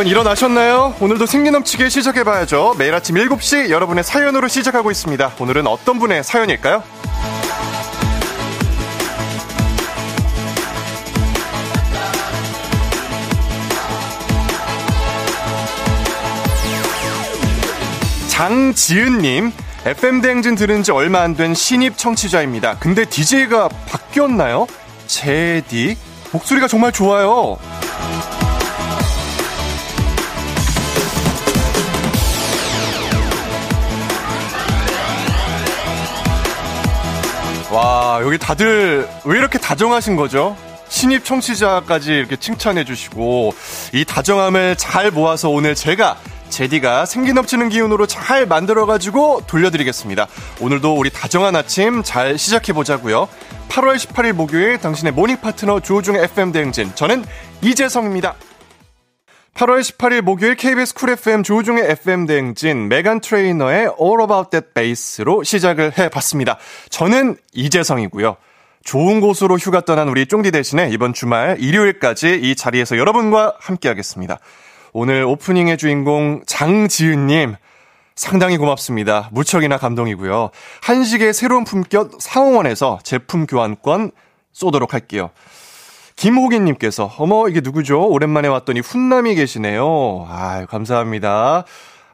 여러분 일어나셨나요? 오늘도 생기 넘치게 시작해봐야죠. 매일 아침 7시 여러분의 사연으로 시작하고 있습니다. 오늘은 어떤 분의 사연일까요? 장지은님, FM대행진 들은 지 얼마 안 된 신입 청취자입니다. 근데 DJ가 바뀌었나요? 제디? 목소리가 정말 좋아요. 와, 여기 다들 왜 이렇게 다정하신 거죠? 신입 청취자까지 이렇게 칭찬해 주시고, 이 다정함을 잘 모아서 오늘 제가 제디가 생기 넘치는 기운으로 잘 만들어 가지고 돌려드리겠습니다. 오늘도 우리 다정한 아침 잘 시작해 보자고요. 8월 18일 목요일 당신의 morning 파트너 조우종의 FM 대행진. 저는 이재성입니다. 8월 18일 목요일 KBS Cool FM 조우종의 FM 대행진 메간 트레이너의 All About That Bass로 시작을 해봤습니다. 저는 이재성이고요. 좋은 곳으로 휴가 떠난 우리 쫑디 대신에 이번 주말 일요일까지 이 자리에서 여러분과 함께하겠습니다. 오늘 오프닝의 주인공 장지은님 상당히 고맙습니다. 무척이나 감동이고요. 한식의 새로운 품격 상호원에서 제품 교환권 쏘도록 할게요. 김호기님께서 어머 이게 누구죠? 오랜만에 왔더니 훈남이 계시네요. 아 감사합니다.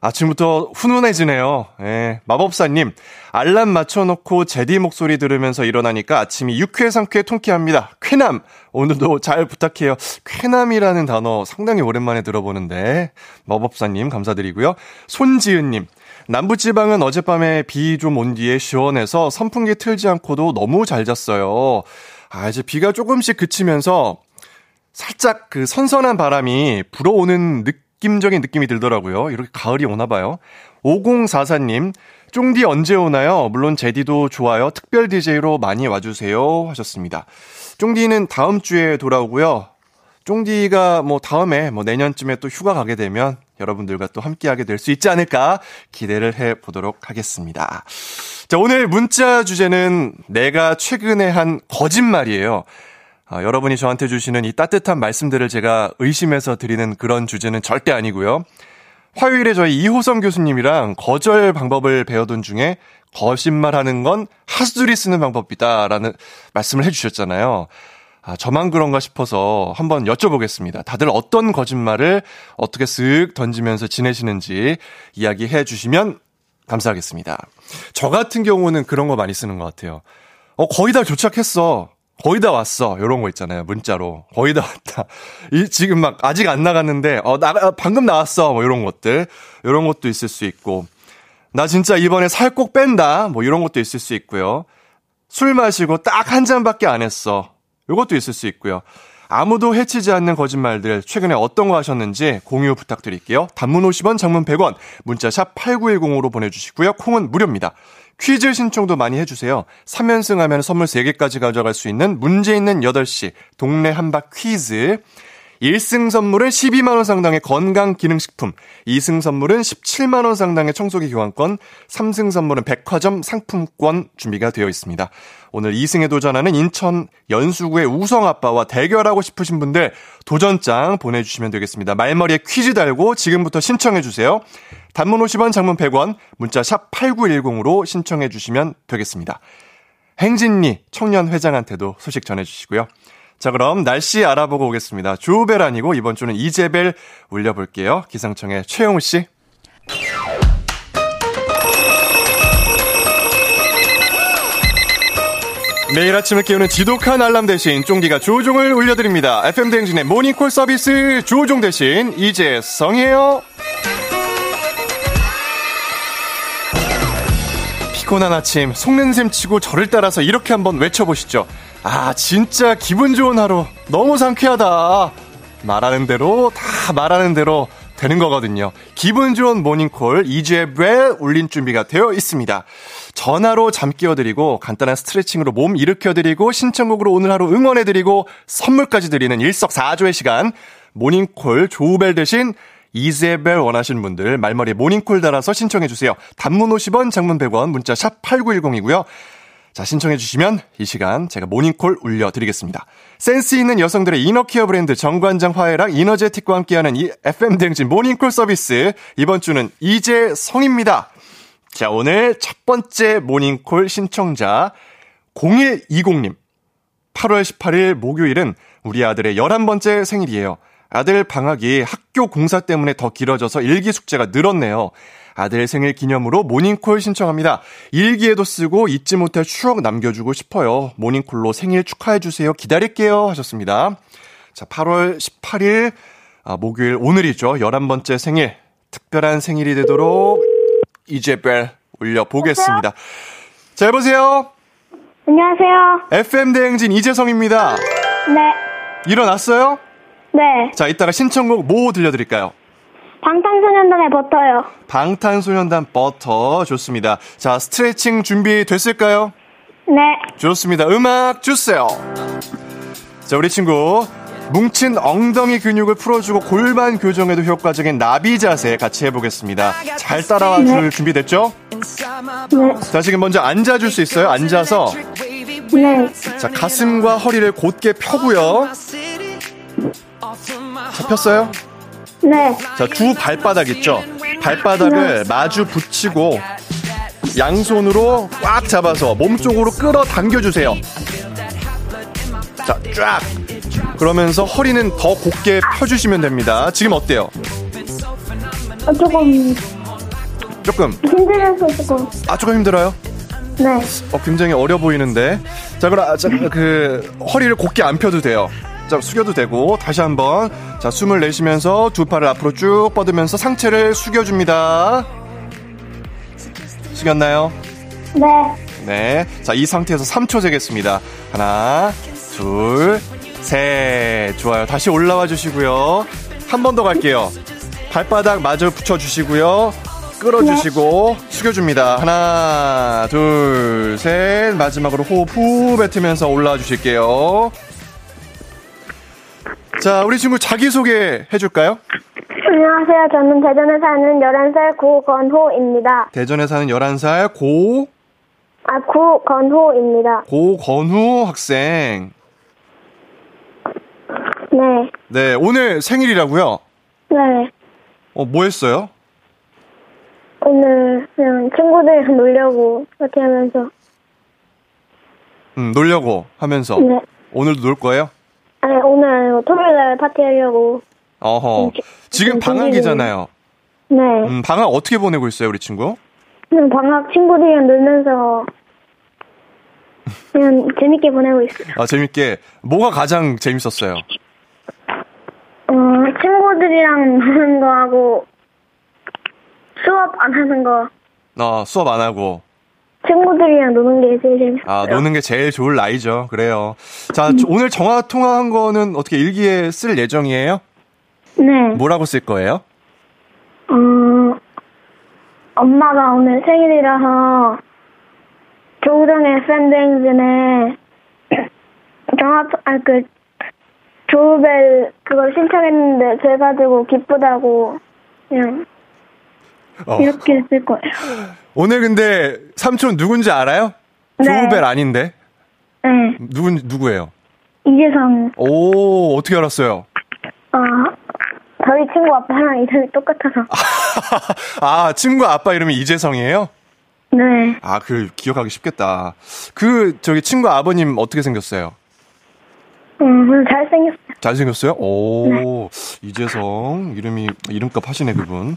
아침부터 훈훈해지네요. 예, 마법사님, 알람 맞춰놓고 제디 목소리 들으면서 일어나니까 아침이 유쾌 상쾌 통쾌합니다. 쾌남! 오늘도 잘 부탁해요. 쾌남이라는 단어 상당히 오랜만에 들어보는데, 마법사님 감사드리고요. 손지은님, 남부지방은 어젯밤에 비 좀 온 뒤에 시원해서 선풍기 틀지 않고도 너무 잘 잤어요. 아, 이제 비가 조금씩 그치면서 살짝 그 선선한 바람이 불어오는 느낌 느낌적인 느낌이 들더라고요. 이렇게 가을이 오나 봐요. 5044님, 쫑디 언제 오나요? 물론 제디도 좋아요. 특별 DJ로 많이 와주세요. 하셨습니다. 쫑디는 다음 주에 돌아오고요. 쫑디가 뭐 다음에 뭐 내년쯤에 또 휴가 가게 되면 여러분들과 또 함께하게 될 수 있지 않을까 기대를 해 보도록 하겠습니다. 자, 오늘 문자 주제는 내가 최근에 한 거짓말이에요. 아, 여러분이 저한테 주시는 이 따뜻한 말씀들을 제가 의심해서 드리는 그런 주제는 절대 아니고요. 화요일에 저희 이호성 교수님이랑 거절 방법을 배워둔 중에 거짓말하는 건 하수들이 쓰는 방법이다라는 말씀을 해주셨잖아요. 아, 저만 그런가 싶어서 한번 여쭤보겠습니다. 다들 어떤 거짓말을 어떻게 쓱 던지면서 지내시는지 이야기해 주시면 감사하겠습니다. 저 같은 경우는 그런 거 많이 쓰는 것 같아요. 어, 거의 다 도착했어. 거의 다 왔어. 요런 거 있잖아요. 문자로. 거의 다 왔다. 이, 지금 막 아직 안 나갔는데, 어, 나, 방금 나왔어. 뭐 요런 것들. 요런 것도 있을 수 있고. 나 진짜 이번에 살 꼭 뺀다. 뭐 이런 것도 있을 수 있고요. 술 마시고 딱 한 잔밖에 안 했어. 요것도 있을 수 있고요. 아무도 해치지 않는 거짓말들 최근에 어떤 거 하셨는지 공유 부탁드릴게요. 단문 50원, 장문 100원, 문자 샵 8910으로 보내주시고요. 콩은 무료입니다. 퀴즈 신청도 많이 해주세요. 3연승 하면 선물 3개까지 가져갈 수 있는 문제 있는 8시 동네 한바 퀴즈. 1승 선물은 12만원 상당의 건강기능식품, 2승 선물은 17만원 상당의 청소기 교환권, 3승 선물은 백화점 상품권 준비가 되어 있습니다. 오늘 2승에 도전하는 인천 연수구의 우성아빠와 대결하고 싶으신 분들 도전장 보내주시면 되겠습니다. 말머리에 퀴즈 달고 지금부터 신청해주세요. 단문 50원, 장문 100원, 문자 샵 8910으로 신청해주시면 되겠습니다. 행진리 청년회장한테도 소식 전해주시고요. 자, 그럼 날씨 알아보고 오겠습니다. 주벨 아니고 이번 주는 이재벨 울려볼게요. 기상청의 최영우 씨. 매일 아침을 깨우는 지독한 알람 대신 쫑디가 조종을 울려드립니다. FM대행진의 모닝콜 서비스 조종 대신 이재성이에요. 피곤한 아침 속는 셈 치고 저를 따라서 이렇게 한번 외쳐보시죠. 아, 진짜 기분 좋은 하루. 너무 상쾌하다. 말하는 대로, 다 말하는 대로 되는 거거든요. 기분 좋은 모닝콜 2주에 벨 울릴 준비가 되어 있습니다. 전화로 잠 깨워드리고 간단한 스트레칭으로 몸 일으켜드리고 신청곡으로 오늘 하루 응원해드리고 선물까지 드리는 일석사조의 시간 모닝콜 조우벨 대신 이세벨 원하시는 분들 말머리에 모닝콜 달아서 신청해주세요. 단문 50원 장문 100원 문자 샵 8910이고요. 자, 신청해 주시면 이 시간 제가 모닝콜 울려드리겠습니다. 센스 있는 여성들의 inner care 브랜드 정관장 화애락 이너제틱과 함께하는 이 FM대행진 모닝콜 서비스. 이번 주는 이재성입니다. 자, 오늘 첫 번째 모닝콜 신청자 0120님. 8월 18일 목요일은 우리 아들의 11번째 생일이에요. 아들 방학이 학교 공사 때문에 더 길어져서 일기 숙제가 늘었네요. 아들 생일 기념으로 모닝콜 신청합니다. 일기에도 쓰고 잊지 못할 추억 남겨주고 싶어요. 모닝콜로 생일 축하해주세요. 기다릴게요. 하셨습니다. 자, 8월 18일, 아, 목요일, 오늘이죠. 11번째 생일. 특별한 생일이 되도록 이제 벨 올려보겠습니다. 자, 여보세요? 안녕하세요. FM대행진 이재성입니다. 네. 일어났어요? 네. 자, 이따가 신청곡 뭐 들려드릴까요? 방탄소년단의 버터요. 방탄소년단 버터 좋습니다. 자, 스트레칭 준비 됐을까요? 네. 좋습니다. 음악 주세요. 자, 우리 친구 뭉친 엉덩이 근육을 풀어주고 골반 교정에도 효과적인 나비 자세 같이 해보겠습니다. 잘 따라와 줄 네. 준비 됐죠? 네. 자, 지금 먼저 앉아줄 수 있어요? 앉아서 네. 자 가슴과 허리를 곧게 펴고요. 잡혔어요? 네. 자, 두 발바닥 있죠? 발바닥을 마주 붙이고 양손으로 꽉 잡아서 몸쪽으로 끌어 당겨주세요. 자, 쫙. 그러면서 허리는 더 곧게 펴주시면 됩니다. 지금 어때요? 어, 조금 조금, 힘들어서 조금. 아, 조금 힘들어요? 네. 어, 굉장히 어려 보이는데. 자, 그럼, 아, 자, 그, 허리를 곧게 안 펴도 돼요. 자, 숙여도 되고, 다시 한 번. 자, 숨을 내쉬면서 두 팔을 앞으로 쭉 뻗으면서 상체를 숙여줍니다. 숙였나요? 네. 네. 자, 이 상태에서 3초 재겠습니다. 하나, 둘, 셋. 좋아요. 다시 올라와 주시고요. 한 번 더 갈게요. 발바닥 마저 붙여 주시고요. 끌어주시고, 숙여줍니다. 하나, 둘, 셋. 마지막으로 호흡 후 뱉으면서 올라와 주실게요. 자, 우리 친구 자기소개 해줄까요? 안녕하세요. 저는 대전에 사는 11살 구건호입니다. 대전에 사는 11살 고, 아, 구건호입니다. 고건우 학생. 네. 네, 오늘 생일이라고요? 네. 어, 뭐 했어요? 오늘 그냥 친구들이랑 놀려고 그렇게 하면서. 음, 놀려고 하면서. 네. 오늘도 놀 거예요? 아니, 오늘 토요일날 파티하려고. 어허. 음, 지금 음, 방학이잖아요. 네. 음, 방학 어떻게 보내고 있어요, 우리 친구? 그냥 방학 친구들이랑 놀면서 그냥 재밌게 보내고 있어요. 아, 재밌게. 뭐가 가장 재밌었어요? 어, 친구들이랑 노는 거 하고 수업 안 하는 거 어, 수업 안 하고. 친구들이랑 노는 게 제일 재밌어요. 아, 노는 게 제일 좋을 나이죠. 그래요. 자, 저- 오늘 전화 통화한 거는 어떻게 일기에 쓸 예정이에요? 네. 뭐라고 쓸 거예요? 어, 엄마가 오늘 생일이라서 조우정의 팬데행진에 정화, 아, 그, 조우벨 그걸 신청했는데 돼가지고 기쁘다고 그냥 어. 이렇게 쓸 거예요. 오늘 근데 삼촌 누군지 알아요? 네. 조우벨 아닌데? 네. 누군, 누구예요? 이재성, 오, 어떻게 알았어요? 어, 저희 친구 아빠랑 이름이 똑같아서. 아, 친구 아빠 이름이 이재성이에요? 네. 아, 그, 기억하기 쉽겠다. 그, 저기, 친구 아버님 어떻게 생겼어요? 음, 잘생겼어요. 잘생겼어요? 오, 이재성. 이름이, 이름값 하시네, 그분.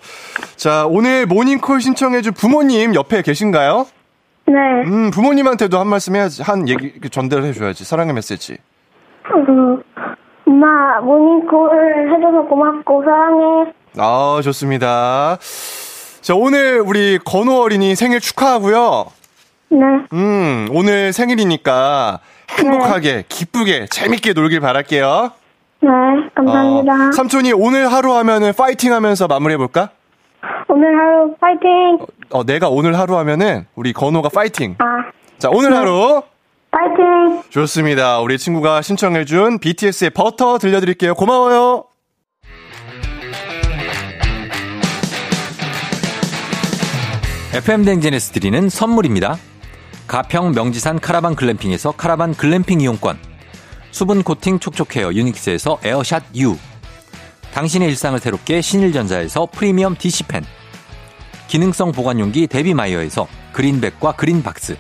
자, 오늘 모닝콜 신청해준 부모님 옆에 계신가요? 네. 음, 부모님한테도 한 말씀 해야지, 한 얘기 그 전달해줘야지. 사랑의 메시지. 어, 엄마, 모닝콜 해줘서 고맙고 사랑해. 아, 좋습니다. 자, 오늘 우리 건우 어린이 생일 축하하고요. 네. 음, 오늘 생일이니까 행복하게, 기쁘게, 재밌게 놀길 바랄게요. 네, 감사합니다. 어, 삼촌이 오늘 하루 하면은 파이팅 하면서 마무리해볼까? 오늘 하루 파이팅! 어, 내가 오늘 하루 하면은 우리 건우가 파이팅. 아, 자, 오늘 하루. 파이팅! 좋습니다. 우리 친구가 신청해준 BTS의 버터 들려드릴게요. 고마워요. FM 댕진에서 드리는 선물입니다. 가평 명지산 카라반 glamping에서 카라반 글램핑 이용권. 수분 코팅 촉촉헤어 유닉스에서 에어샷 U. 당신의 일상을 새롭게 신일전자에서 프리미엄 DC팬. 기능성 보관용기 데비마이어에서 그린백과 그린박스.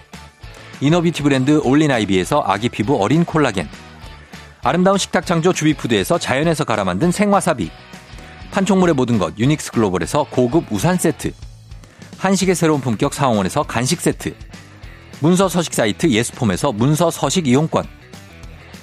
inner beauty 브랜드 올린아이비에서 아기 피부 어린 콜라겐. 아름다운 식탁 창조 주비푸드에서 자연에서 갈아 만든 생와사비. 판촉물의 모든 것 유닉스 글로벌에서 고급 우산 세트. 한식의 새로운 품격 사원에서 간식 세트. 문서 서식 사이트 예스폼에서 문서 서식 이용권.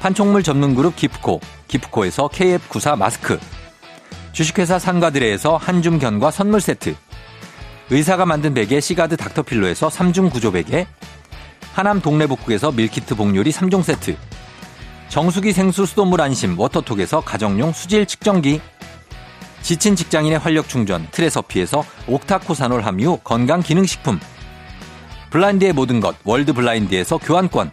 판촉물 전문 그룹 기프코. 기프코에서 KF94 마스크. 주식회사 산과들에에서 한줌 견과 선물 세트. 의사가 만든 베개 시가드 닥터필로에서 3중 구조 베개. 하남 동래복국에서 meal kit 복요리 3종 세트. 정수기 생수 수돗물 안심 워터톡에서 가정용 수질 측정기. 지친 직장인의 활력 충전 트레서피에서 옥타코사놀 함유 건강 기능식품. 블라인드의 모든 것 월드 블라인드에서 교환권.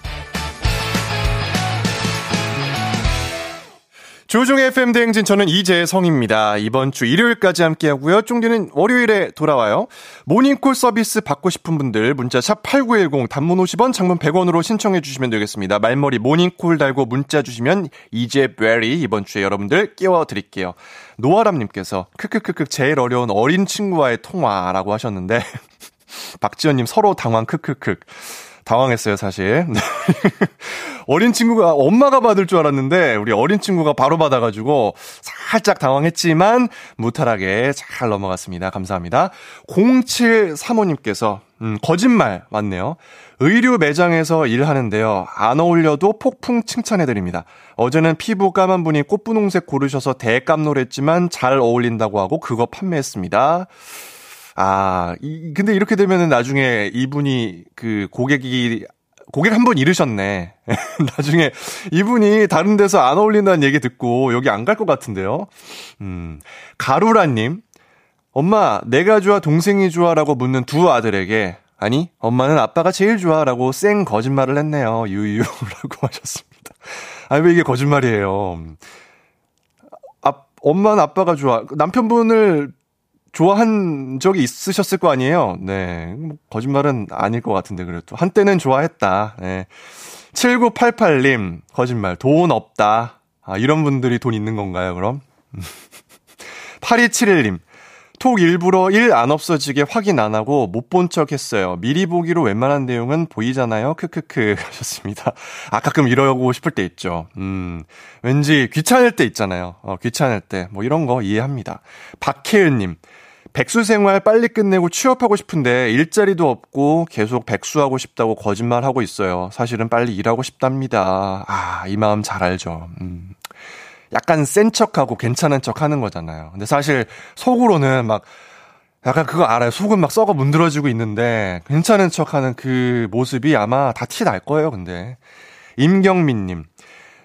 조우종의 FM 대행진 저는 이재성입니다. 이번 주 일요일까지 함께 하고요. 쫑디는 월요일에 돌아와요. 모닝콜 서비스 받고 싶은 분들 문자 샵 8910 단문 50원 장문 100원으로 신청해 주시면 되겠습니다. 말머리 모닝콜 달고 문자 주시면 이제 베리 이번 주에 여러분들 깨워 드릴게요. 노아람 님께서 크크크크 제일 어려운 어린 친구와의 통화라고 하셨는데 박지연 님 서로 당황 크크크 당황했어요, 사실. 네. 어린 친구가 엄마가 받을 줄 알았는데 우리 어린 친구가 바로 받아가지고 살짝 당황했지만 무탈하게 잘 넘어갔습니다. 감사합니다. 0735님께서 음, 거짓말 맞네요. 의류 매장에서 일하는데요. 안 어울려도 폭풍 칭찬해드립니다. 어제는 피부 까만 분이 꽃분홍색 고르셔서 대깜놀했지만 잘 어울린다고 하고 그거 판매했습니다. 아, 이, 근데 이렇게 되면은 나중에 이분이 그 고객이 고객 한 번 잃으셨네. 나중에 이분이 다른 데서 안 어울린다는 얘기 듣고 여기 안 갈 것 같은데요. 음, 가루라님. 엄마, 내가 좋아, 동생이 좋아 라고 묻는 두 아들에게, 아니, 엄마는 아빠가 제일 좋아 라고 쌩 거짓말을 했네요. 유유 라고 하셨습니다. 아, 왜 이게 거짓말이에요. 아, 엄마는 아빠가 좋아. 남편분을 좋아한 적이 있으셨을 거 아니에요? 네. 뭐 거짓말은 아닐 것 같은데, 그래도. 한때는 좋아했다. 네. 7988님, 거짓말. 돈 없다. 아, 이런 분들이 돈 있는 건가요, 그럼? 8271님, 톡 일부러 일 안 없어지게 확인 안 하고 못 본 척 했어요. 미리 보기로 웬만한 내용은 보이잖아요. 크크크 하셨습니다. 아, 가끔 이러고 싶을 때 있죠. 음, 왠지 귀찮을 때 있잖아요. 어, 귀찮을 때. 뭐 이런 거 이해합니다. 박혜은 님, 백수 생활 빨리 끝내고 취업하고 싶은데 일자리도 없고 계속 백수하고 싶다고 거짓말하고 있어요. 사실은 빨리 일하고 싶답니다. 아, 이 마음 잘 알죠. 음. 약간 센 척하고 괜찮은 척 하는 거잖아요. 근데 사실 속으로는 막 약간 그거 알아요. 속은 막 썩어 문드러지고 있는데 괜찮은 척 하는 그 모습이 아마 다 티 날 거예요, 근데. 임경민 님.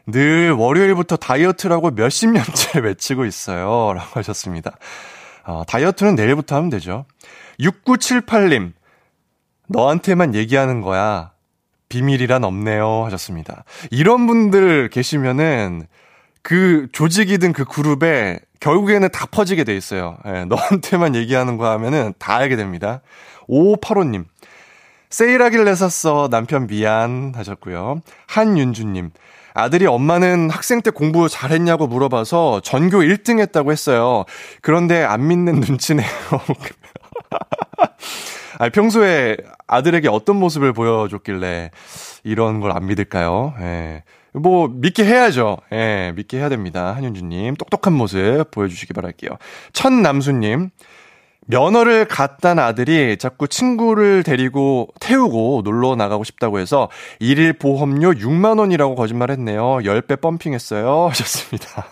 늘 월요일부터 다이어트라고 몇십 년째 외치고 있어요. 라고 하셨습니다. 어, 다이어트는 내일부터 하면 되죠. 6978님, 너한테만 얘기하는 거야. 비밀이란 없네요. 하셨습니다. 이런 분들 계시면은 그 조직이든 그 그룹에 결국에는 다 퍼지게 돼 있어요. 예, 너한테만 얘기하는 거 하면은 다 알게 됩니다. 5585님, 세일하길래 샀어. 남편 미안. 하셨고요. 한윤주님, 아들이 엄마는 학생 때 공부 잘했냐고 물어봐서 전교 1등 했다고 했어요. 그런데 안 믿는 눈치네요. 아니, 평소에 아들에게 어떤 모습을 보여줬길래 이런 걸 안 믿을까요? 예. 뭐, 믿게 해야죠. 예, 믿게 해야 됩니다. 한윤주님. 똑똑한 모습 보여주시기 바랄게요. 천남수님. 면허를 갖단 아들이 자꾸 친구를 데리고 태우고 놀러 나가고 싶다고 해서 일일 보험료 6만 원이라고 거짓말했네요. 10배 펌핑했어요. 하셨습니다.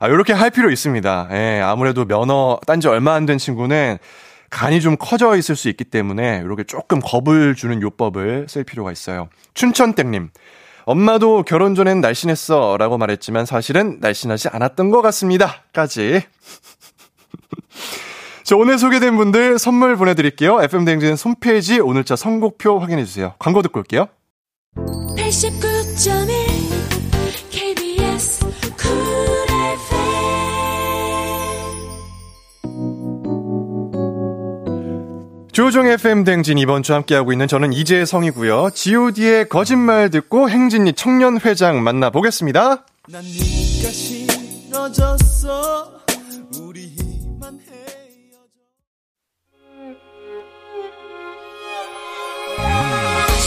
아, 요렇게 할 필요 있습니다. 예, 아무래도 면허 딴 지 얼마 안 된 친구는 간이 좀 커져 있을 수 있기 때문에 이렇게 조금 겁을 주는 요법을 쓸 필요가 있어요. 춘천땡님. 엄마도 결혼 전엔 날씬했어 라고 말했지만 사실은 날씬하지 않았던 것 같습니다. 까지. 자, 오늘 소개된 분들 선물 보내드릴게요. FM대행진 홈페이지 오늘자 선곡표 확인해주세요. 광고 듣고 올게요. 89.1 KBS 조종 FM 댕진 이번 주 함께하고 있는 저는 이재성이고요. god의 거짓말 듣고 행진이 청년회장 만나보겠습니다. 난 네가 싫어졌어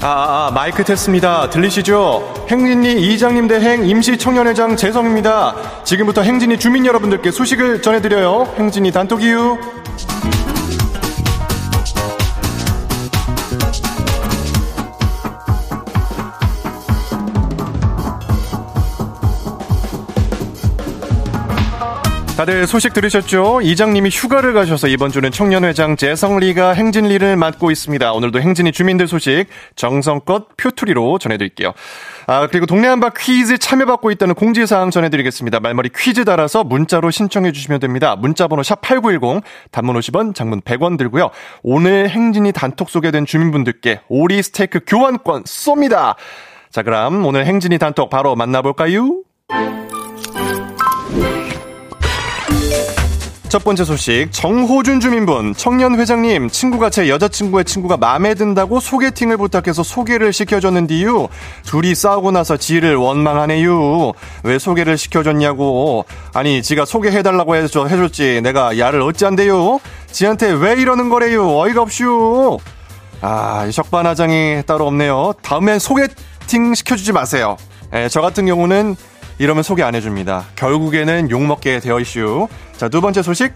아, 아, 아, 마이크 테스트입니다. 들리시죠? 행진이 이장님 대행 임시청년회장 재성입니다. 지금부터 행진이 주민 여러분들께 소식을 전해드려요. 행진이 단톡 이유. 다들 소식 들으셨죠? 이장님이 휴가를 가셔서 이번 주는 청년회장 재성리가 행진리를 맡고 있습니다. 오늘도 행진이 주민들 소식 정성껏 표투리로 전해드릴게요. 아, 그리고 동네 한바 퀴즈 참여받고 있다는 공지사항 전해드리겠습니다. 말머리 퀴즈 달아서 문자로 신청해 주시면 됩니다. 문자번호 샵8910, 단문 50원, 장문 100원 들고요. 오늘 행진이 단톡 소개된 주민분들께 오리 스테이크 교환권 쏩니다. 자, 그럼 오늘 행진이 단톡 바로 만나볼까요? 첫 번째 소식. 정호준 주민분 청년 회장님 친구가 제 여자친구의 친구가 마음에 든다고 소개팅을 부탁해서 소개를 시켜줬는데요 둘이 싸우고 나서 지를 원망하네요 왜 소개를 시켜줬냐고. 아니 지가 소개해달라고 해줘, 해줬지 내가 야를 어찌한대요 지한테 왜 이러는 거래요 어이가 없슈. 아 적반하장이 따로 없네요. 다음엔 소개팅 시켜주지 마세요. 예, 저 같은 경우는 이러면 소개 안 해줍니다. 결국에는 욕먹게 되어 이슈. 자, 두 번째 소식.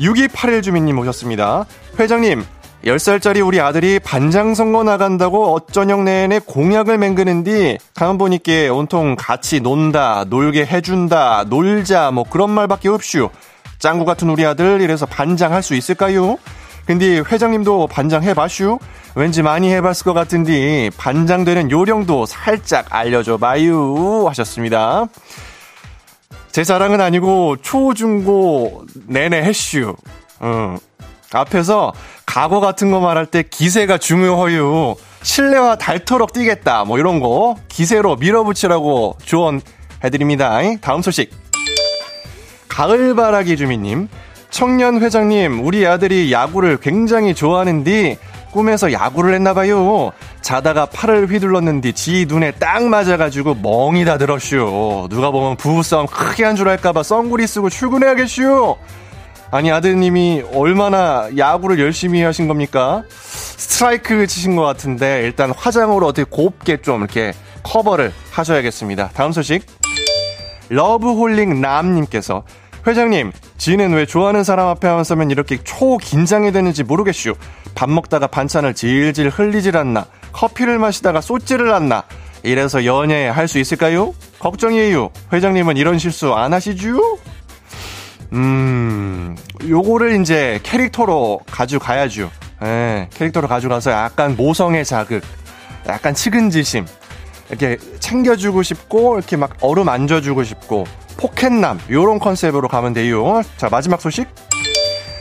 6281 주민님 오셨습니다. 회장님, 10살짜리 우리 아들이 반장 선거 나간다고 어쩌녁 내내 공약을 맹그는디 강한보니께 온통 같이 논다, 놀게 해준다, 놀자 뭐 그런 말밖에 없슈. 짱구 같은 우리 아들 이래서 반장 할 수 있을까요? 근데 회장님도 반장 해봐슈? 왠지 많이 해봤을 것 같은데 반장 되는 요령도 살짝 알려줘 봐요 하셨습니다. 제 자랑은 아니고 초, 중, 고 내내 했슈. 어. 앞에서 각오 같은 거 말할 때 기세가 중요해요. 신뢰와 닳도록 뛰겠다. 뭐 이런 거 기세로 밀어붙이라고 조언해드립니다. 다음 소식. 가을바라기 주민님. 청년 회장님, 우리 아들이 야구를 굉장히 좋아하는데 꿈에서 야구를 했나봐요. 자다가 팔을 휘둘렀는데 지 눈에 딱 맞아가지고 멍이 다 들었슈. 누가 보면 부부싸움 크게 한 줄 알까봐 썬구리 쓰고 출근해야겠슈. 아니 아드님이 얼마나 야구를 열심히 하신 겁니까? 스트라이크 치신 것 같은데 일단 화장으로 어떻게 곱게 좀 이렇게 커버를 하셔야겠습니다. 다음 소식. 러브홀링 남님께서 회장님, 지는 왜 좋아하는 사람 앞에 서면 이렇게 초 긴장이 되는지 모르겠슈. 밥 먹다가 반찬을 질질 흘리질 않나. 커피를 마시다가 쏟지를 않나. 이래서 연애 할 수 있을까요? 걱정이에요. 회장님은 이런 실수 안 하시죠? 음, 요거를 이제 캐릭터로 가져가야죠. 예, 캐릭터로 가져가서 약간 모성애 자극, 약간 측은지심, 이렇게 챙겨주고 싶고, 이렇게 막 얼음 안져주고 싶고, 포켓남 요런 컨셉으로 가면 돼요. 자 마지막 소식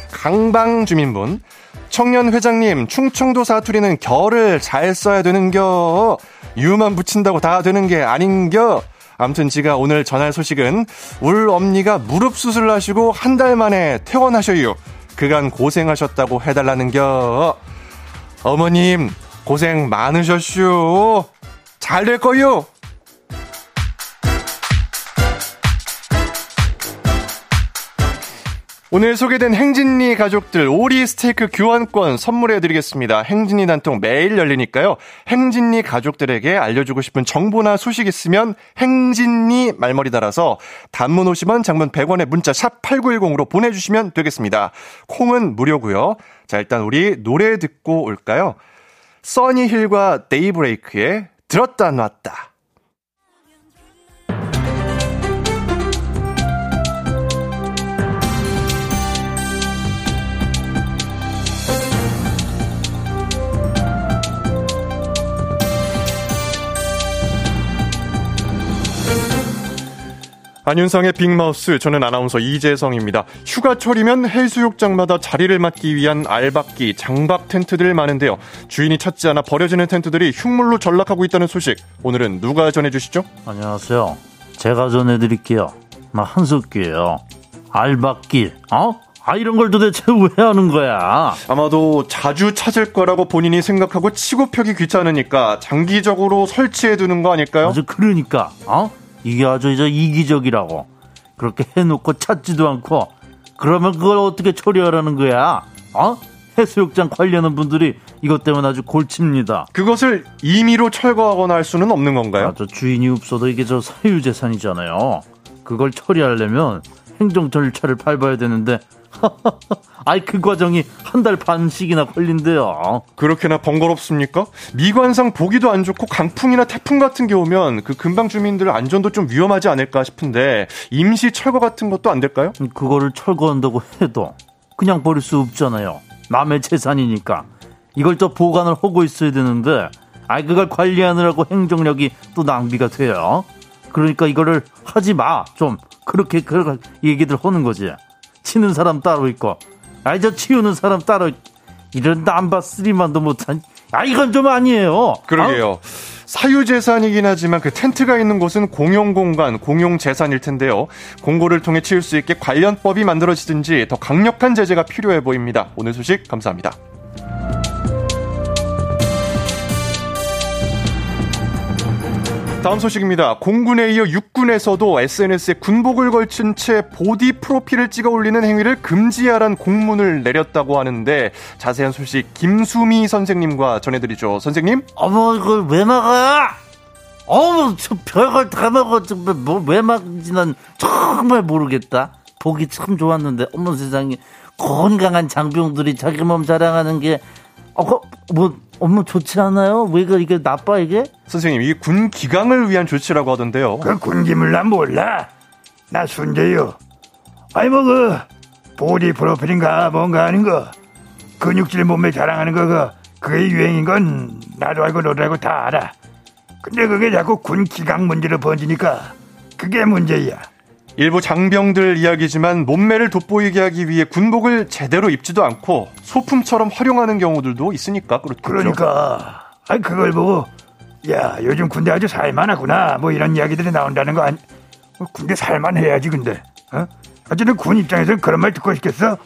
강방 주민분 청년 회장님 충청도 사투리는 결을 잘 써야 되는겨 유만 붙인다고 다 되는 게 아닌겨 아무튼 지가 오늘 전할 소식은 울 엄니가 무릎 수술을 하시고 한 달 만에 퇴원하셔요. 그간 고생하셨다고 해달라는겨. 어머님 고생 많으셨슈. 잘 될 거요. 오늘 소개된 행진리 가족들 오리 스테이크 교환권 선물해 드리겠습니다. 행진리 단통 매일 열리니까요. 행진리 가족들에게 알려주고 싶은 정보나 소식 있으면 행진리 말머리 달아서 단문 50원, 장문 100원의 문자 샵 8910으로 보내주시면 되겠습니다. 콩은 무료고요. 자 일단 우리 노래 듣고 올까요? 써니힐과 데이브레이크의 들었다 놨다. 안윤상의 빅마우스, 저는 아나운서 이재성입니다. 휴가철이면 해수욕장마다 자리를 맡기 위한 알박기, 장박 텐트들 많은데요. 주인이 찾지 않아 버려지는 텐트들이 흉물로 전락하고 있다는 소식. 오늘은 누가 전해주시죠? 안녕하세요. 제가 전해드릴게요. 나 한석규예요. 알박기, 어? 아 이런 걸 도대체 왜 하는 거야? 아마도 자주 찾을 거라고 본인이 생각하고 치고 펴기 귀찮으니까 장기적으로 설치해 두는 거 아닐까요? 아주 그러니까, 어? 이게 아주 이제 이기적이라고. 그렇게 해놓고 찾지도 않고 그러면 그걸 어떻게 처리하라는 거야? 어? 해수욕장 관리하는 분들이 이것 때문에 아주 골칩니다. 그것을 임의로 철거하거나 할 수는 없는 건가요? 아, 저 주인이 없어도 이게 저 사유재산이잖아요. 그걸 처리하려면 행정 절차를 밟아야 되는데 아이 그 과정이 한 달 반씩이나 걸린대요. 그렇게나 번거롭습니까? 미관상 보기도 안 좋고 강풍이나 태풍 같은 게 오면 그 근방 주민들 안전도 좀 위험하지 않을까 싶은데 임시 철거 같은 것도 안 될까요? 그거를 철거한다고 해도 그냥 버릴 수 없잖아요. 남의 재산이니까 이걸 또 보관을 하고 있어야 되는데 아이 그걸 관리하느라고 행정력이 또 낭비가 돼요. 그러니까 이거를 하지 마. 좀 그렇게 그렇게 얘기들 하는 거지. 치는 사람 따로 있고, 아, 이저 치우는 사람 따로, 이런 남바 쓰리만도 못한, 아, 이건 좀 아니에요. 그러게요. 어? 사유재산이긴 하지만 그 텐트가 있는 곳은 공용공간, 공용재산일 텐데요. 공고를 통해 치울 수 있게 관련법이 만들어지든지 더 강력한 제재가 필요해 보입니다. 오늘 소식 감사합니다. 다음 소식입니다. 공군에 이어 육군에서도 SNS에 군복을 걸친 채 보디 프로필을 찍어 올리는 행위를 금지하란 공문을 내렸다고 하는데 자세한 소식 김수미 선생님과 전해드리죠. 선생님? 어머 이걸 왜 막아? 어머 저 별걸 다 막어 뭐왜 막지 난 정말 모르겠다. 보기 참 좋았는데 어머 세상에 건강한 장병들이 자기 몸 자랑하는 게 어, 뭐 어머 좋지 않아요? 왜 이게 나빠 이게? 선생님 이게 군 기강을 위한 조치라고 하던데요. 그 군기물 난 몰라. 나 순재요. 아니 뭐그 보디 프로필인가 뭔가 하는 거 근육질 몸매 자랑하는 거그 그게 유행인 건 나도 알고 너도 알고 다 알아. 근데 그게 자꾸 군 기강 문제로 번지니까 그게 문제야. 일부 장병들 이야기지만 몸매를 돋보이게 하기 위해 군복을 제대로 입지도 않고 소품처럼 활용하는 경우들도 있으니까 그렇죠. 그러니까 아 그걸 보고 야 요즘 군대 아주 살만하구나 뭐 이런 이야기들이 나온다는 거 아니 뭐 군대 살만해야지 근데 어? 어쨌든 군 입장에서는 그런 말 듣고 싶겠어?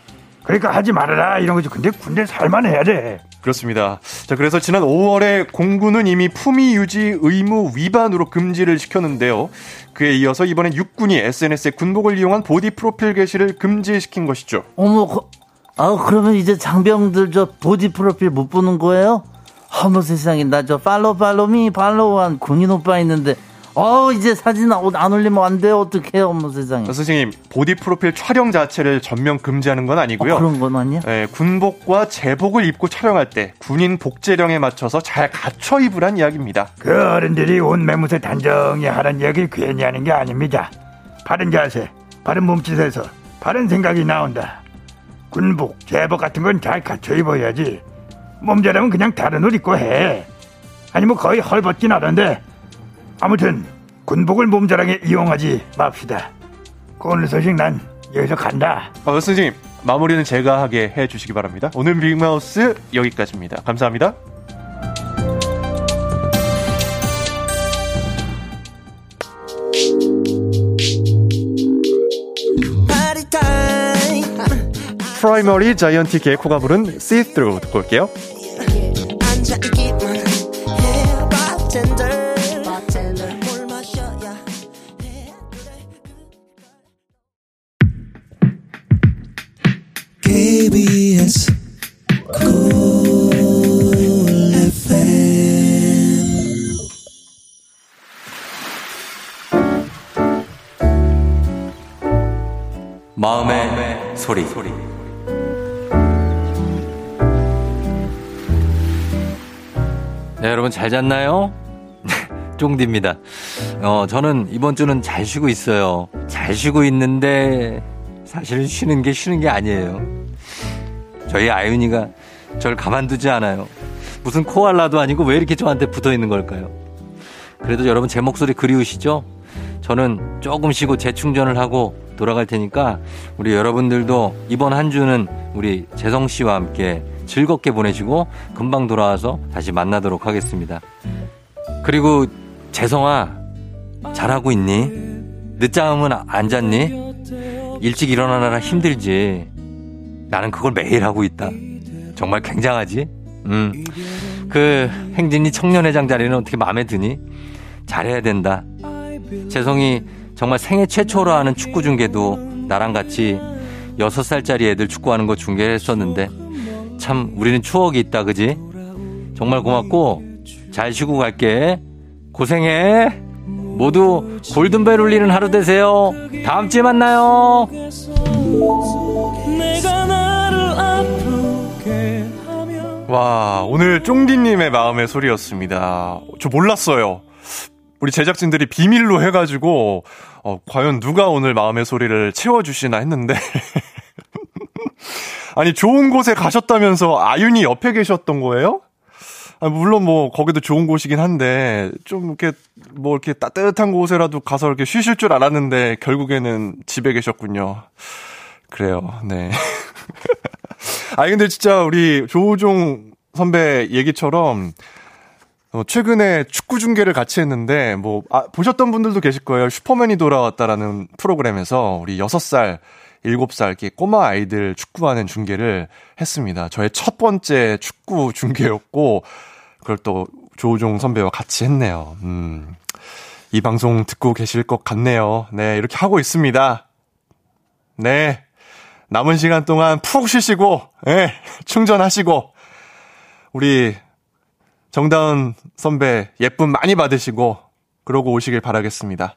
그러니까 하지 말아라 이런 거지 근데 군대 살만 해야 돼 그렇습니다. 자, 그래서 지난 5월에 공군은 이미 품위 유지 의무 위반으로 금지를 시켰는데요. 그에 이어서 이번엔 육군이 SNS에 군복을 이용한 보디 프로필 게시를 금지시킨 것이죠. 어머, 그, 아 그러면 이제 장병들 저 보디 프로필 못 보는 거예요? 어머 세상에 나 저 팔로우 팔로미 팔로우한 군인 오빠 있는데 어 이제 사진 안 올리면 안 돼요. 어떡해요 어머 세상에. 선생님 보디 프로필 촬영 자체를 전면 금지하는 건 아니고요. 어, 그런 건 아니야? 네, 군복과 제복을 입고 촬영할 때 군인 복제령에 맞춰서 잘 갖춰 입으란 이야기입니다. 그 어른들이 온 매무새 단정히 하는 이야기 괜히 하는 게 아닙니다. 바른 자세 바른 몸짓에서 바른 생각이 나온다. 군복 제복 같은 건 잘 갖춰 입어야지. 몸자라면 그냥 다른 옷 입고 해. 아니 뭐 거의 헐벗긴 하던데 아무튼 군복을 몸자랑에 이용하지 맙시다. 오늘 소식 난 여기서 간다. 어, 선생님 마무리는 제가 하게 해주시기 바랍니다. 오늘 빅마우스 여기까지입니다. 감사합니다. 프라이머리 자이언티 개코가 부른 See Through 듣고 올게요. 네, 잘 잤나요? 쫑디입니다. 어, 저는 이번 주는 잘 쉬고 있어요. 잘 쉬고 있는데 사실 쉬는 게 쉬는 게 아니에요. 저희 아윤이가 절 가만두지 않아요. 무슨 코알라도 아니고 왜 이렇게 저한테 붙어 있는 걸까요? 그래도 여러분 제 목소리 그리우시죠? 저는 조금 쉬고 재충전을 하고 돌아갈 테니까 우리 여러분들도 이번 한 주는 우리 재성 씨와 함께 즐겁게 보내시고 금방 돌아와서 다시 만나도록 하겠습니다. 그리고 재성아 잘하고 있니? 늦잠은 안 잤니? 일찍 일어나느라 힘들지. 나는 그걸 매일 하고 있다. 정말 굉장하지? 음. 그 행진이 청년회장 자리는 어떻게 마음에 드니? 잘해야 된다. 재성이 정말 생애 최초로 하는 축구 중계도 나랑 같이 6살짜리 애들 축구하는 거 중계했었는데 참 우리는 추억이 있다 그지? 정말 고맙고 잘 쉬고 갈게. 고생해. 모두 골든벨 울리는 하루 되세요. 다음 주에 만나요. 와, 오늘 쫑디님의 마음의 소리였습니다. 저 몰랐어요. 우리 제작진들이 비밀로 해가지고, 어, 과연 누가 오늘 마음의 소리를 채워주시나 했는데. 아니, 좋은 곳에 가셨다면서 아윤이 옆에 계셨던 거예요? 아, 물론 뭐, 거기도 좋은 곳이긴 한데, 좀 이렇게, 뭐 이렇게 따뜻한 곳에라도 가서 이렇게 쉬실 줄 알았는데, 결국에는 집에 계셨군요. 그래요, 네. 아니, 근데 진짜 우리 조우종 선배 얘기처럼, 어, 최근에 축구 중계를 같이 했는데, 뭐, 아, 보셨던 분들도 계실 거예요. 슈퍼맨이 돌아왔다라는 프로그램에서 우리 6살, 7살, 이렇게 꼬마 아이들 축구하는 중계를 했습니다. 저의 첫 번째 축구 중계였고, 그걸 또 조우종 선배와 같이 했네요. 음, 이 방송 듣고 계실 것 같네요. 네, 이렇게 하고 있습니다. 네. 남은 시간 동안 푹 쉬시고, 예, 네, 충전하시고, 우리 정다은 선배 예쁨 많이 받으시고 그러고 오시길 바라겠습니다.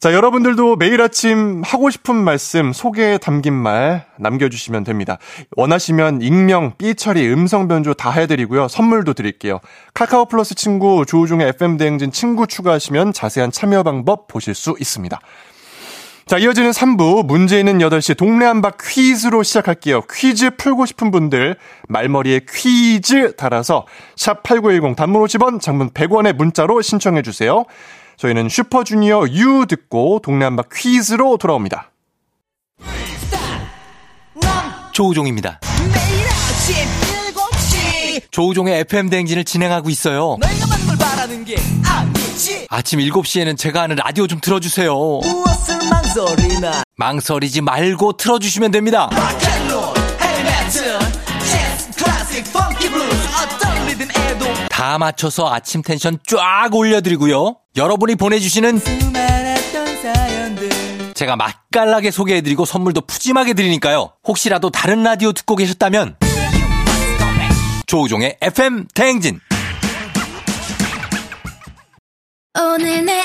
자, 여러분들도 매일 아침 하고 싶은 말씀, 소개에 담긴 말 남겨주시면 됩니다. 원하시면 익명, 삐처리, 음성 변조 다 해드리고요. 선물도 드릴게요. 카카오 플러스 친구, 조우중의 FM대행진 친구 추가하시면 자세한 참여 방법 보실 수 있습니다. 자, 이어지는 3부 문제 있는 8시 동네 한바 퀴즈로 시작할게요. 퀴즈 풀고 싶은 분들 말머리에 퀴즈 달아서 샵8910 단문 50원, 장문 100원의 문자로 신청해 주세요. 저희는 슈퍼주니어 U 듣고 동네 한바 퀴즈로 돌아옵니다. 조우종입니다. 조우종의 FM 대행진을 진행하고 있어요. 아침 7시에는 제가 하는 라디오 좀 틀어주세요. 망설이나 망설이지 말고 틀어주시면 됩니다. 다 맞춰서 아침 텐션 쫙 올려드리고요. 여러분이 보내주시는 제가 맛깔나게 소개해드리고 선물도 푸짐하게 드리니까요. 혹시라도 다른 라디오 듣고 계셨다면 조우종의 FM 대행진 오늘 내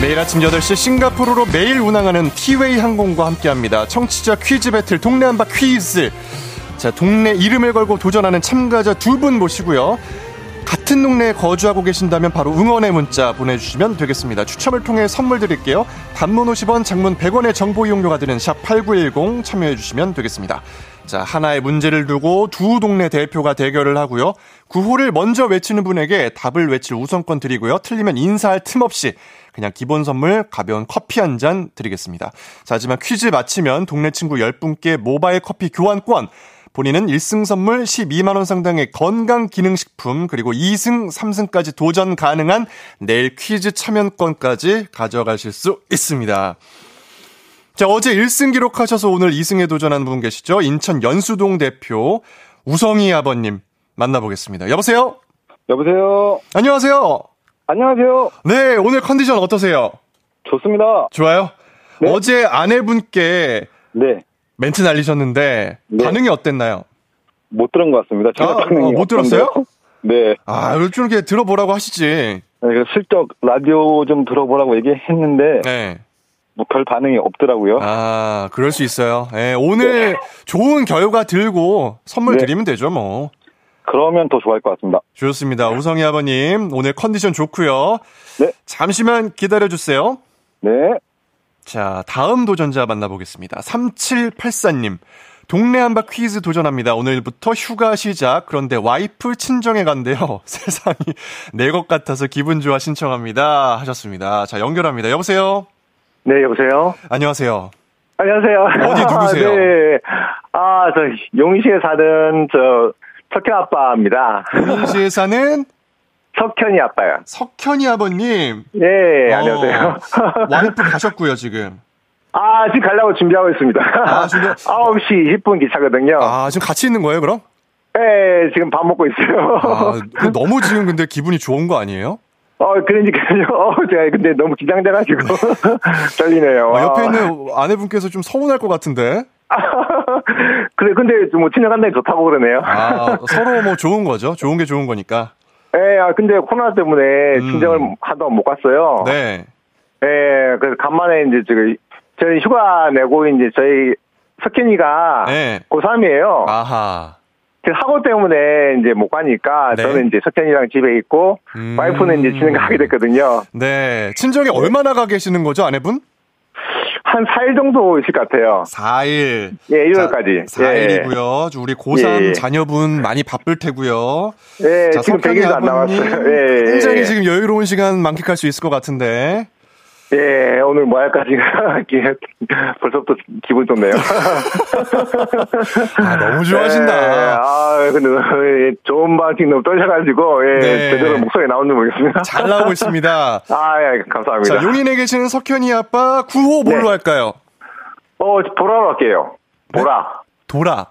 매일 아침 8시 싱가포르로 매일 운항하는 티웨이 항공과 함께합니다. 청취자 퀴즈 배틀 동네 한바 퀴즈. 자, 동네 이름을 걸고 도전하는 참가자 두 분 모시고요. 같은 동네에 거주하고 계신다면 바로 응원의 문자 보내주시면 되겠습니다. 추첨을 통해 선물 드릴게요. 단문 50원, 장문 100원의 정보 이용료가 드는 샵 8910 참여해주시면 되겠습니다. 자, 하나의 문제를 두고 두 동네 대표가 대결을 하고요. 구호를 먼저 외치는 분에게 답을 외칠 우선권 드리고요. 틀리면 인사할 틈 없이 그냥 기본 선물 가벼운 커피 한 잔 드리겠습니다. 자, 하지만 퀴즈 마치면 동네 친구 10분께 모바일 커피 교환권 본인은 1승 선물 12만원 상당의 건강기능식품, 그리고 2승, 3승까지 도전 가능한 내일 퀴즈 참여권까지 가져가실 수 있습니다. 자, 어제 1승 기록하셔서 오늘 2승에 도전하는 분 계시죠? 인천 연수동 대표 우성희 아버님 만나보겠습니다. 여보세요? 여보세요? 안녕하세요? 안녕하세요? 네, 오늘 컨디션 어떠세요? 좋습니다. 좋아요? 네. 어제 아내분께 네. 멘트 날리셨는데 네. 반응이 어땠나요? 못 들은 것 같습니다. 제가 아, 반응이 어, 못 들었어요? 네. 아, 좀 이렇게 들어보라고 하시지. 네, 슬쩍 라디오 좀 들어보라고 얘기했는데 네. 뭐 별 반응이 없더라고요. 아, 그럴 수 있어요. 예, 오늘 좋은 결과 들고 선물 네. 드리면 되죠, 뭐. 그러면 더 좋아할 것 같습니다. 좋습니다. 우성희 아버님, 오늘 컨디션 좋고요. 네. 잠시만 기다려주세요. 네. 자, 다음 도전자 만나보겠습니다. 3784님. 동네 한바 퀴즈 도전합니다. 오늘부터 휴가 시작. 그런데 와이프 친정에 간대요. 세상이 내 것 같아서 기분 좋아 신청합니다. 하셨습니다. 자, 연결합니다. 여보세요? 네, 여보세요? 안녕하세요. 안녕하세요. 어디 누구세요? 네. 아, 저 용시에 사는 저 석현 아빠입니다. 용인시에 사는 석현이 아빠요. 석현이 아버님. 네, 어, 안녕하세요. 와이프 가셨고요, 지금. 아, 지금 가려고 준비하고 있습니다. 아, 준비- 9시 20분 기차거든요. 아, 지금 같이 있는 거예요, 그럼? 네, 지금 밥 먹고 있어요. 아, 그 너무 지금 근데 기분이 좋은 거 아니에요? 어, 그러니까요. 어, 제가 근데 너무 긴장돼가지고 떨리네요. 아, 옆에 아. 있는 아내분께서 좀 서운할 것 같은데. 그래, 근데 뭐 친정간다니 좋다고 그러네요. 아, 서로 뭐 좋은 거죠. 좋은 게 좋은 거니까. 예, 아, 근데 코로나 때문에 음. 친정을 한동안 못 갔어요. 네. 예, 그래서 간만에 이제 저기 저희 휴가 내고 이제 저희 석현이가 네. 고3이에요. 아하. 그 학원 때문에 이제 못 가니까 네. 저는 이제 석현이랑 집에 있고 음. 와이프는 이제 친정 가게 됐거든요. 네. 친정에 얼마나 가 계시는 거죠, 아내분? 한 4일 정도 있을 것 같아요. 4일. 예, 1월까지. 4일이고요. 우리 고3 예. 자녀분 많이 바쁠 테고요. 예, 자, 지금 석현이 100일도 안 남았어요. 예, 예. 굉장히 지금 여유로운 시간 만끽할 수 있을 것 같은데. 예, 오늘 뭐 할까 지금 벌써부터 기분 좋네요. 아, 너무 좋아하신다. 예, 아, 근데 예, 좋은 방식 너무 떨려가지고 예, 네. 제대로 목소리 나오는지 모르겠습니다. 잘 나오고 있습니다. 아, 예, 감사합니다. 자, 용인에 계시는 석현이 아빠 구호 뭘로 네. 할까요? 어, 보라로 할게요. 보라. 도라.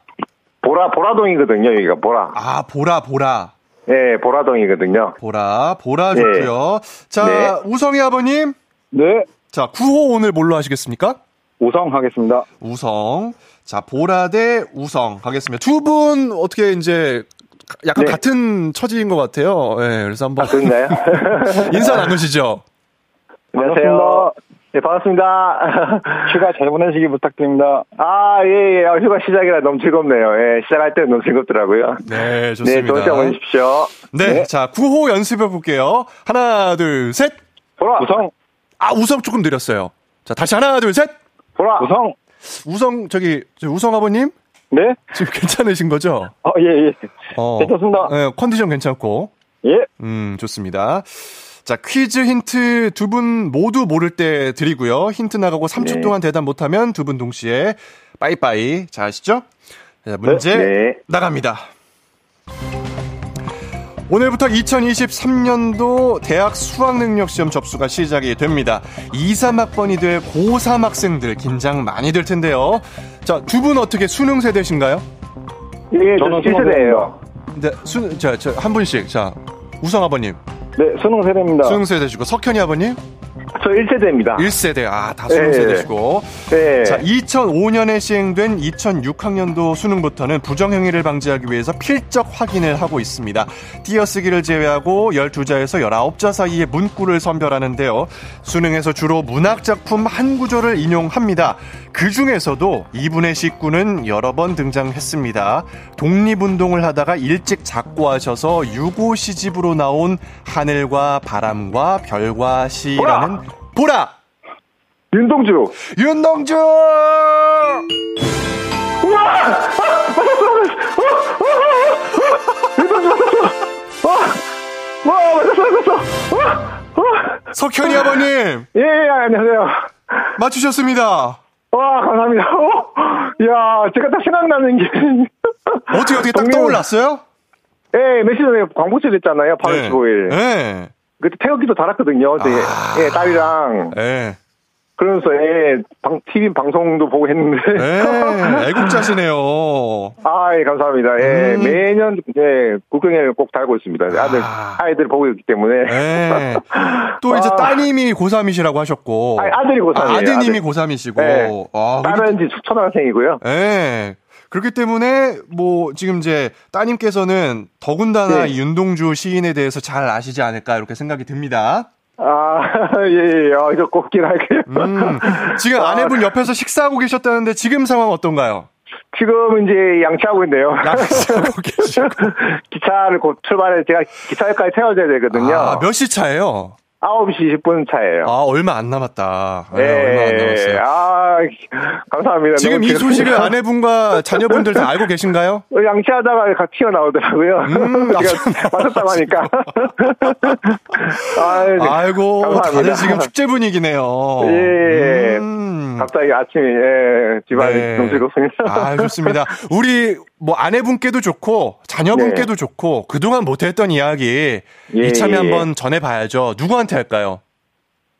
보라, 보라동이거든요, 여기가 보라. 아, 보라, 보라. 예, 보라동이거든요. 보라, 보라 네. 좋고요. 자, 네. 우성이 아버님. 네, 자, 구호 오늘 뭘로 하시겠습니까? 우성 하겠습니다. 우성. 자, 보라 대 우성 하겠습니다. 두 분 어떻게 이제 약간 네. 같은 처지인 것 같아요. 예, 그래서 한번 아, 그런가요? 인사 나누시죠. 안녕하세요. 네, 반갑습니다. 휴가 잘 보내시기 부탁드립니다. 아, 예, 예. 아, 휴가 시작이라 너무 즐겁네요. 예, 시작할 때 너무 즐겁더라고요. 네, 네, 좋습니다. 좋은 시간 보내십시오. 네, 자, 구호 연습해 볼게요. 하나, 둘, 셋. 보라, 우성, 아, 우성 조금 느렸어요. 자, 다시 하나, 둘, 셋. 보라. 우성. 우성 저기 저 우성 아버님 네? 지금 괜찮으신 거죠? 어, 예, 예. 어, 괜찮습니다. 네, 컨디션 괜찮고. 예. 음, 좋습니다. 자, 퀴즈 힌트 두 분 모두 모를 때 드리고요. 힌트 나가고 3초 네. 동안 대답 못하면 두 분 동시에 빠이빠이. 자, 아시죠? 자, 문제 네. 나갑니다. 오늘부터 2023년도 대학 수학능력시험 접수가 시작이 됩니다. 2, 3학번이 될 고3 학생들 긴장 많이 될 텐데요. 자, 두 분 어떻게 수능 세대신가요? 예, 저 저는 7세대예요. 네, 수, 자, 저, 한 분씩. 자, 우성 아버님. 네, 수능 세대입니다. 수능 세대시고 석현이 아버님? 저 1세대입니다. 1세대. 아, 다 수능 네. 세대시고. 네. 자, 2005년에 시행된 2006학년도 수능부터는 부정행위를 방지하기 위해서 필적 확인을 하고 있습니다. 띄어쓰기를 제외하고 12자에서 19자 사이의 문구를 선별하는데요. 수능에서 주로 문학작품 한 구절을 인용합니다. 그 중에서도 2분의 19는 여러 번 등장했습니다. 독립운동을 하다가 일찍 작고하셔서 유고 시집으로 나온 하늘과 바람과 별과 시라는 보라! 윤동주. 윤동주! 우와! 윤동주 맞았어. 와, 와, 맞았어, 맞았어. 와, 와. 석현이 아버님 예, 예, 안녕하세요. 맞추셨습니다. 와, 감사합니다. 어, 야, 제가 딱 생각나는 게. 어떻게 어떻게 딱 떠올랐어요? 예, 며칠 전에 광고철 했잖아요. 8월 15일. 네. 그때 태극기도 달았거든요. 어제 아. 예, 딸이랑. 네. 그러면서 예, 방, TV 방송도 보고 했는데. 네. 애국자시네요. 아, 예, 감사합니다. 예, 음. 매년, 예, 국경에 꼭 달고 있습니다. 아들, 아. 아이들 보고 있기 때문에. 네. 또 이제 아. 따님이 고3이시라고 하셨고. 아니, 아들이 고3 이에요, 아드님이 아들. 고3이시고. 네. 아, 딸은 이제 초등학생이고요. 예. 그렇기 때문에 뭐 지금 이제 따님께서는 더군다나 네. 이 윤동주 시인에 대해서 잘 아시지 않을까 이렇게 생각이 듭니다. 아, 예, 예, 아, 이거 꼭긴 할게요. 음, 지금 아, 아내분 옆에서 식사하고 계셨다는데 지금 상황 어떤가요? 지금 이제 양치하고 있네요. 양치하고 계시고. 기차를 곧 출발해, 제가 기차역까지 태워줘야 되거든요. 아, 몇 시 차예요? 9시 20분 차예요. 아, 얼마 안 남았다. 네, 예, 얼마 안 남았어요. 아, 감사합니다. 지금 이 소식을. 아내분과 자녀분들 다 알고 계신가요? 양치하다가 같이 튀어나오더라고요. 음, 제가 맞았다고 하니까. 아, 네. 아이고, 감사합니다. 다들 지금 축제 분위기네요. 예. 음. 갑자기 아침에, 예, 집안이 네. 너무 즐겁습니다. 아, 좋습니다. 우리 뭐 아내분께도 좋고 자녀분께도 네. 좋고 그동안 못했던 이야기 예, 이참에 예. 한번 전해봐야죠. 누구한테 할까요?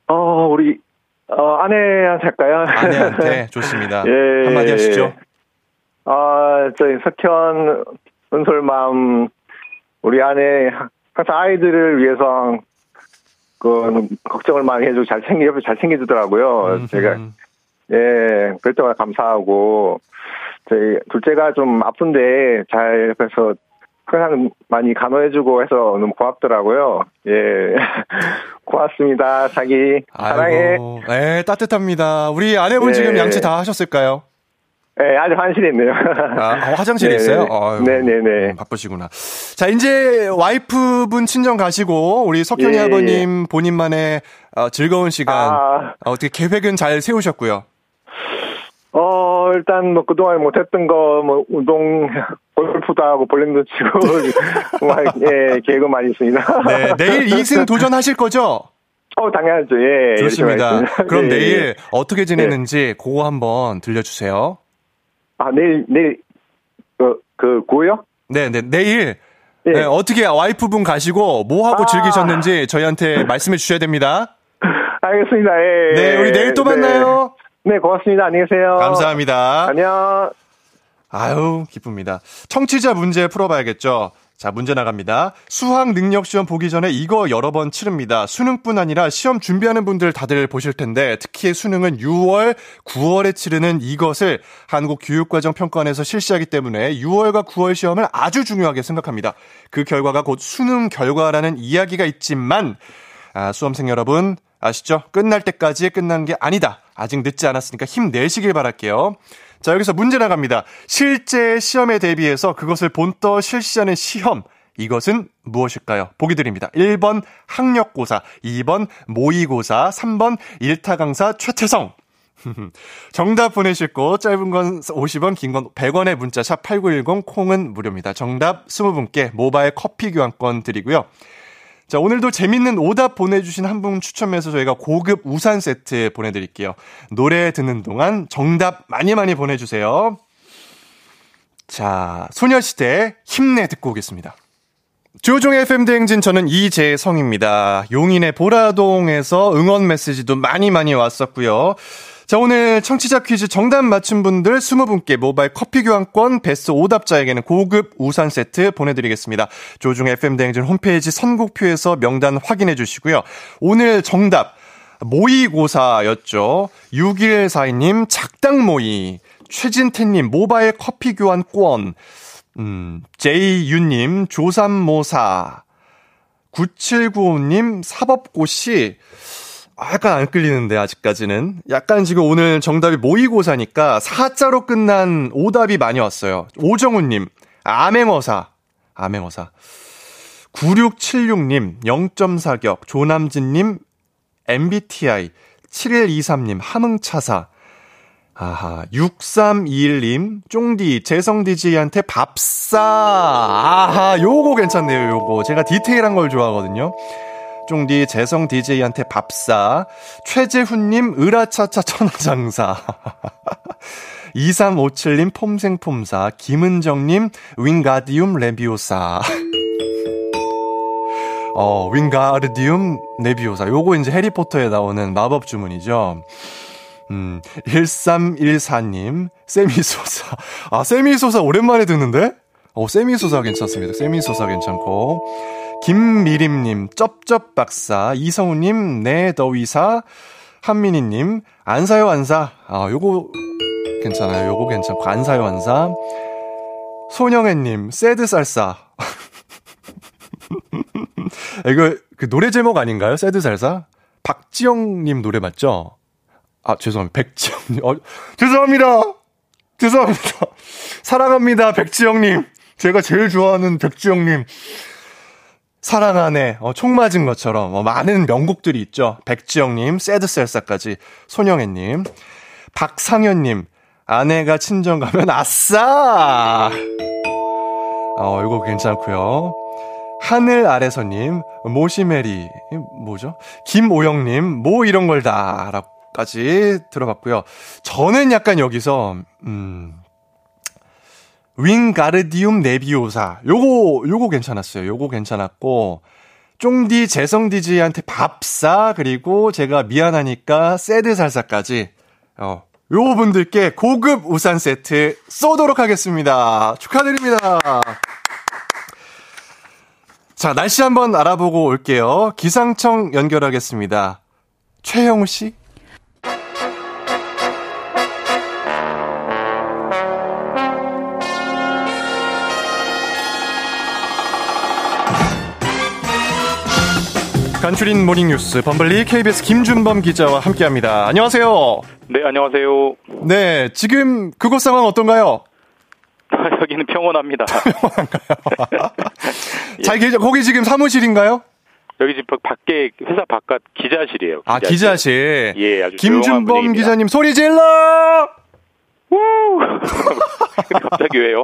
어, 우리, 어, 아내한테 할까요? 아내한테 좋습니다. 예. 한마디 하시죠. 아, 저희 석현, 은솔맘, 우리 아내, 항상 아이들을 위해서, 그, 걱정을 많이 해주고 잘 챙겨, 옆에 잘 챙겨주더라고요. 제가, 음, 예, 그럴 때마다 감사하고, 저희 둘째가 좀 아픈데 잘 옆에서 항상 많이 간호해주고 해서 너무 고맙더라고요. 예. 고맙습니다. 자기. 사랑해. 네, 따뜻합니다. 우리 아내분 예. 지금 양치 다 하셨을까요? 예, 아직 환실에 있네요. 아, 어, 화장실에 네, 있어요? 네. 아유, 네네네. 음, 바쁘시구나. 자, 이제 와이프분 친정 가시고, 우리 석현이 예, 아버님 본인만의 어, 즐거운 시간, 아. 어, 어떻게 계획은 잘 세우셨고요. 어, 일단 뭐 그동안 못했던 거, 뭐, 운동, 골프도 하고 볼링도 치고, 뭐, 예, 계획은 많이 있습니다. 네, 내일 2승 도전하실 거죠? 어, 당연하죠. 예. 좋습니다. 그럼 예, 내일 예. 어떻게 지내는지 그거 한번 들려주세요. 아, 내일, 내일, 그, 그, 고요? 네, 네, 내일 예. 네, 어떻게 와이프분 가시고 뭐 하고 아. 즐기셨는지 저희한테 말씀해 주셔야 됩니다. 알겠습니다. 예. 네, 우리 내일 또 네. 만나요. 네, 고맙습니다. 안녕히 계세요. 감사합니다. 안녕. 아유, 기쁩니다. 청취자 문제 풀어봐야겠죠. 자, 문제 나갑니다. 수학 능력 시험 보기 전에 이거 여러 번 치릅니다. 수능뿐 아니라 시험 준비하는 분들 다들 보실 텐데 특히 수능은 6월, 9월에 치르는 이것을 한국 교육과정 평가원에서 실시하기 때문에 6월과 9월 시험을 아주 중요하게 생각합니다. 그 결과가 곧 수능 결과라는 이야기가 있지만 아, 수험생 여러분 아시죠? 끝날 때까지 끝난 게 아니다. 아직 늦지 않았으니까 힘내시길 바랄게요. 자, 여기서 문제 나갑니다. 실제 시험에 대비해서 그것을 본떠 실시하는 시험. 이것은 무엇일까요? 보기 드립니다. 1번 학력고사, 2번 모의고사, 3번 일타 강사 최태성. 정답 보내실 곳 짧은 건 50원, 긴 건 100원의 문자 샵 8910 콩은 무료입니다. 정답 20분께 모바일 커피 교환권 드리고요. 자, 오늘도 재밌는 오답 보내주신 한 분 추첨해서 저희가 고급 우산 세트 보내드릴게요. 노래 듣는 동안 정답 많이 많이 보내주세요. 자, 소녀시대 힘내 듣고 오겠습니다. 조종의 FM대행진 저는 이재성입니다. 용인의 보라동에서 응원 메시지도 많이 많이 왔었고요. 자, 오늘 청취자 퀴즈 정답 맞춘 분들 20분께 모바일 커피 교환권, 베스트 오답자에게는 고급 우산 세트 보내드리겠습니다. 조중 FM대행진 홈페이지 선곡표에서 명단 확인해 주시고요. 오늘 정답, 모의고사였죠. 6142님, 작당 모의. 최진태님, 모바일 커피 교환권. 음, 제이유님, 조삼모사. 9795님, 사법고시. 아, 약간 안 끌리는데, 아직까지는. 약간 지금 오늘 정답이 모의고사니까 사자로 끝난 오답이 많이 왔어요. 오정훈님, 암행어사. 암행어사. 9676님, 0.4격. 조남진님, MBTI. 7123님, 함흥차사. 아하, 6321님, 쫑디, 재성 DJ한테 밥싸. 아하, 요거 괜찮네요, 요거. 제가 디테일한 걸 좋아하거든요. 쫑디, 재성 DJ한테 밥싸. 최재훈님, 으라차차 천하장사. 2357님, 폼생폼사. 김은정님, 윙가디움 레비오사. 어, 윙가르디움 레비오사. 요거 이제 해리포터에 나오는 마법 주문이죠. 음, 1314님, 세미소사. 아, 세미소사 오랜만에 듣는데? 어, 세미소사 괜찮습니다. 세미소사 괜찮고. 김미림님, 쩝쩝박사. 이성우님, 네, 더위사. 한민희님, 안 사요, 안 사. 아, 요거 괜찮아요. 요거 괜찮고. 안 사요, 안 사. 손영애님, 새드 살사. 이거 그 노래 제목 아닌가요? 새드 살사? 박지영님 노래 맞죠? 아, 죄송합니다. 백지영님. 어, 죄송합니다. 죄송합니다. 사랑합니다. 백지영님. 제가 제일 좋아하는 백지영님. 사랑하네. 어, 총 맞은 것처럼. 어, 많은 명곡들이 있죠. 백지영님, 새드셀사까지. 손영애님. 박상현님. 아내가 친정 가면 아싸! 어, 이거 괜찮고요. 하늘 아래서님, 모시메리, 뭐죠? 김오영님, 뭐 이런 걸 다, 라고 까지 들어봤고요. 저는 약간 여기서 음 윙가르디움 네비오사 요거 요거 괜찮았어요. 요거 괜찮았고 쫑디 재성 디지한테 밥사 그리고 제가 미안하니까 새드 살사까지 어 요 분들께 고급 우산 세트 쏘도록 하겠습니다. 축하드립니다. 자, 날씨 한번 알아보고 올게요. 기상청 연결하겠습니다. 최영우 씨. 간추린 모닝뉴스 범블리 KBS 김준범 기자와 함께합니다. 안녕하세요. 네, 안녕하세요. 네, 지금 그곳 상황 어떤가요? 여기는 평온합니다. 평온한가요? 잘 계죠? 거기 지금 사무실인가요? 여기 지금 밖에 회사 바깥 기자실이에요. 아, 기자실. 예, 아주 김준범 기자님 소리 질러! 우! 갑자기 왜요?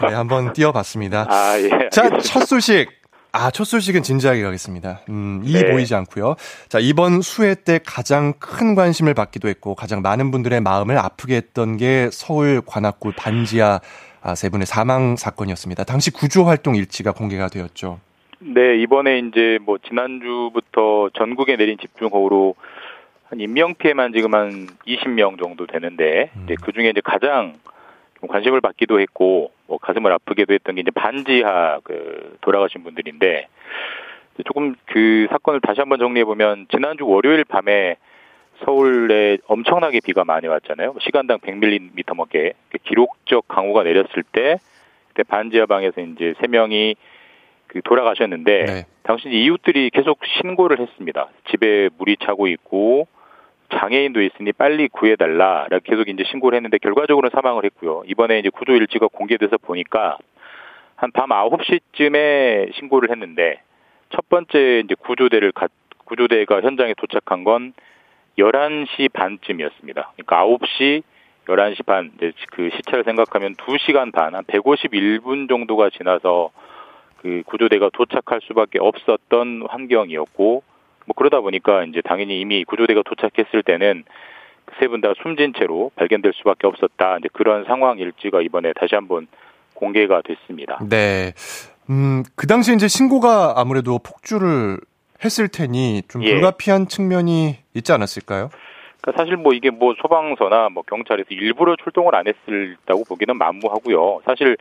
네, 한번 띄워봤습니다. 아, 예. 자, 첫 소식. 아, 첫 소식은 진지하게 가겠습니다. 음, 이 네. 보이지 않고요. 자, 이번 수해 때 가장 큰 관심을 받기도 했고 가장 많은 분들의 마음을 아프게 했던 게 서울 관악구 반지하 아, 세 분의 사망 사건이었습니다. 당시 구조 활동 일지가 공개가 되었죠. 네, 이번에 이제 뭐 지난주부터 전국에 내린 집중호우로 한 인명 피해만 지금 한 20명 정도 되는데 이제 그 중에 이제 가장 좀 관심을 받기도 했고 뭐 가슴을 아프게도 했던 게 이제 반지하 그 돌아가신 분들인데 조금 그 사건을 다시 한번 정리해 보면 지난주 월요일 밤에 서울에 엄청나게 비가 많이 왔잖아요. 시간당 100mm 넘게 기록적 강우가 내렸을 때 그때 반지하 방에서 이제 세 명이 그 돌아가셨는데 네. 당시 이웃들이 계속 신고를 했습니다. 집에 물이 차고 있고 장애인도 있으니 빨리 구해달라. 이렇게 계속 이제 신고를 했는데 결과적으로는 사망을 했고요. 이번에 이제 구조 일지가 공개돼서 보니까 한 밤 9시쯤에 신고를 했는데 첫 번째 이제 구조대를 가, 구조대가 현장에 도착한 건 11시 반쯤이었습니다. 그러니까 9시, 11시 반, 이제 그 시차를 생각하면 2시간 반, 한 151분 정도가 지나서 그 구조대가 도착할 수밖에 없었던 환경이었고, 뭐 그러다 보니까 이제 당연히 이미 구조대가 도착했을 때는 세 분 다 숨진 채로 발견될 수밖에 없었다. 이제 그런 상황 일지가 이번에 다시 한번 공개가 됐습니다. 네. 음, 그 당시 이제 신고가 아무래도 폭주를 했을 테니 좀 예. 불가피한 측면이 있지 않았을까요? 그러니까 사실 뭐 이게 뭐 소방서나 뭐 경찰에서 일부러 출동을 안 했을다고 보기는 만무하고요. 사실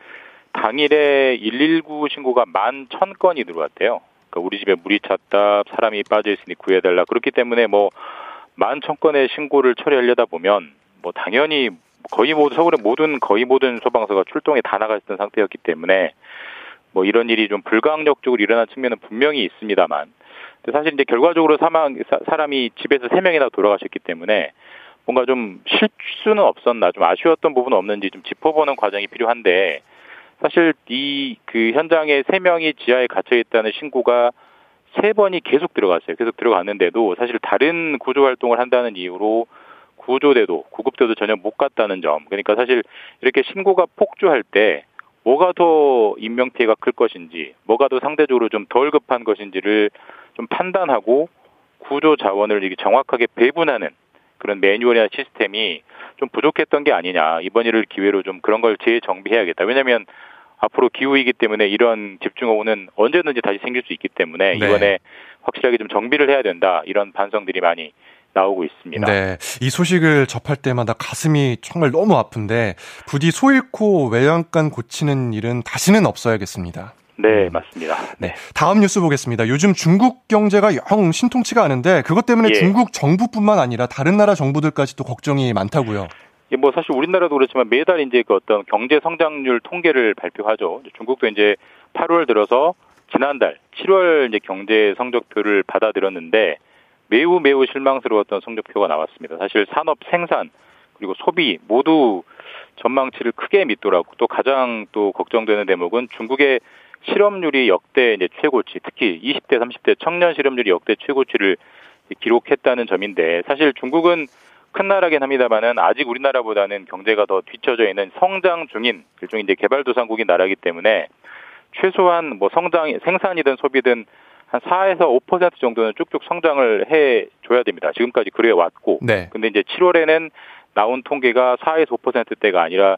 당일에 119 신고가 만 천 건이 들어왔대요. 그러니까 우리 집에 물이 찼다, 사람이 빠져 있으니 구해달라. 그렇기 때문에 뭐 만 천 건의 신고를 처리하려다 보면 뭐 당연히 거의 모두 서울의 모든 거의 모든 소방서가 출동에 다 나가 있던 상태였기 때문에 뭐 이런 일이 좀 불가항력적으로 일어난 측면은 분명히 있습니다만 사실 이제 결과적으로 사망 사람이 집에서 세 명이나 돌아가셨기 때문에 뭔가 좀 실수는 없었나 좀 아쉬웠던 부분은 없는지 좀 짚어보는 과정이 필요한데 사실 이 그 현장에 세 명이 지하에 갇혀 있다는 신고가 세 번이 계속 들어갔어요. 계속 들어갔는데도 사실 다른 구조 활동을 한다는 이유로 구조대도 구급대도 전혀 못 갔다는 점. 그러니까 사실 이렇게 신고가 폭주할 때 뭐가 더 인명 피해가 클 것인지, 뭐가 더 상대적으로 좀 덜 급한 것인지를 좀 판단하고 구조 자원을 이렇게 정확하게 배분하는 그런 매뉴얼이나 시스템이 좀 부족했던 게 아니냐. 이번 일을 기회로 좀 그런 걸 재정비해야겠다. 왜냐하면 앞으로 기후이기 때문에 이런 집중호우는 언제든지 다시 생길 수 있기 때문에 네. 이번에 확실하게 좀 정비를 해야 된다. 이런 반성들이 많이 나오고 있습니다. 네. 이 소식을 접할 때마다 가슴이 정말 너무 아픈데 부디 소 잃고 외양간 고치는 일은 다시는 없어야겠습니다. 네, 맞습니다. 네. 다음 뉴스 보겠습니다. 요즘 중국 경제가 영 신통치가 않은데 그것 때문에 예. 중국 정부뿐만 아니라 다른 나라 정부들까지도 걱정이 많다고요. 예, 뭐 사실 우리나라도 그렇지만 매달 이제 그 어떤 경제 성장률 통계를 발표하죠. 중국도 이제 8월 들어서 지난달 7월 이제 경제 성적표를 받아들였는데 매우 매우 실망스러웠던 성적표가 나왔습니다. 사실 산업 생산 그리고 소비 모두 전망치를 크게 밑돌았고 또 가장 또 걱정되는 대목은 중국의 실업률이 역대 이제 최고치, 특히 20대, 30대 청년 실업률이 역대 최고치를 기록했다는 점인데 사실 중국은 큰 나라긴 합니다만은 아직 우리나라보다는 경제가 더 뒤처져 있는 성장 중인 일종의 이제 개발도상국인 나라이기 때문에 최소한 뭐 성장 생산이든 소비든 한 4에서 5% 정도는 쭉쭉 성장을 해 줘야 됩니다. 지금까지 그래 왔고. 네. 근데 이제 7월에는 나온 통계가 4에서 5%대가 아니라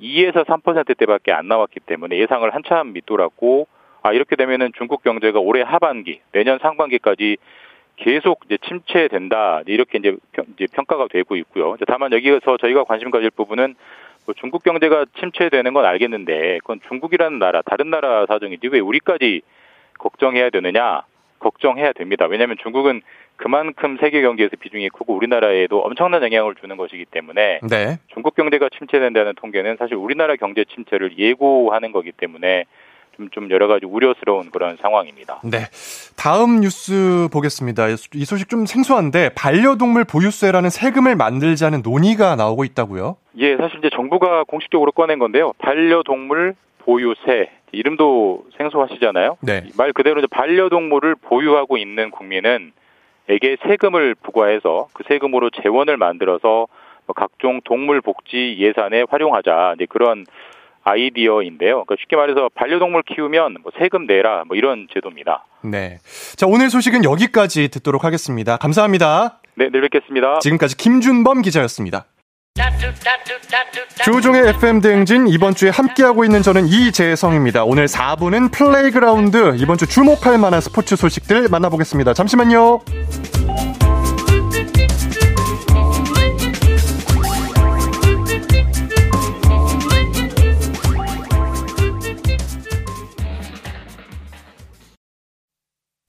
2에서 3%대밖에 안 나왔기 때문에 예상을 한참 밑돌았고 아 이렇게 되면은 중국 경제가 올해 하반기, 내년 상반기까지 계속 이제 침체된다 이렇게 이제, 평, 이제 평가가 되고 있고요. 다만 여기에서 저희가 관심 가질 부분은 뭐 중국 경제가 침체되는 건 알겠는데 그건 중국이라는 나라 다른 나라 사정이지 왜 우리까지 걱정해야 되느냐? 걱정해야 됩니다. 왜냐하면 중국은 그만큼 세계 경제에서 비중이 크고 우리나라에도 엄청난 영향을 주는 것이기 때문에 네. 중국 경제가 침체된다는 통계는 사실 우리나라 경제 침체를 예고하는 거기 때문에 좀, 좀 여러 가지 우려스러운 그런 상황입니다. 네. 다음 뉴스 보겠습니다. 이 소식 좀 생소한데 반려동물 보유세라는 세금을 만들자는 논의가 나오고 있다고요? 예, 사실 이제 정부가 공식적으로 꺼낸 건데요. 반려동물 보유세 이름도 생소하시잖아요. 네. 말 그대로 반려동물을 보유하고 있는 국민은 에게 세금을 부과해서 그 세금으로 재원을 만들어서 뭐 각종 동물 복지 예산에 활용하자 이제 그런 아이디어인데요. 그러니까 쉽게 말해서 반려동물 키우면 뭐 세금 내라 뭐 이런 제도입니다. 네. 자 오늘 소식은 여기까지 듣도록 하겠습니다. 감사합니다. 네, 내일 뵙겠습니다. 지금까지 김준범 기자였습니다. 조우종의 FM 대행진 이번 주에 함께하고 있는 저는 이재성입니다. 오늘 4부는 플레이그라운드 이번 주 주목할 만한 스포츠 소식들 만나보겠습니다. 잠시만요.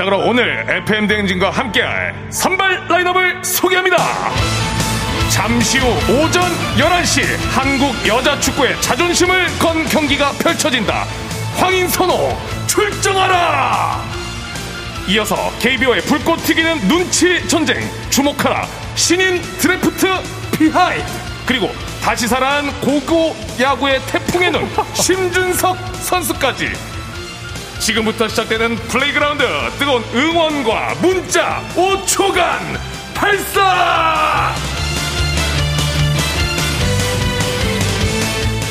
자 그럼 오늘 FM 대행진과 함께할 선발 라인업을 소개합니다. 잠시 후 오전 11시 한국 여자 축구의 자존심을 건 경기가 펼쳐진다. 황인선호 출정하라! 이어서 KBO의 불꽃 튀기는 눈치 전쟁 주목하라 신인 드래프트 비하이 그리고 다시 살아난 고교 야구의 태풍의 눈 심준석 선수까지 지금부터 시작되는 플레이그라운드 뜨거운 응원과 문자 5초간 발사!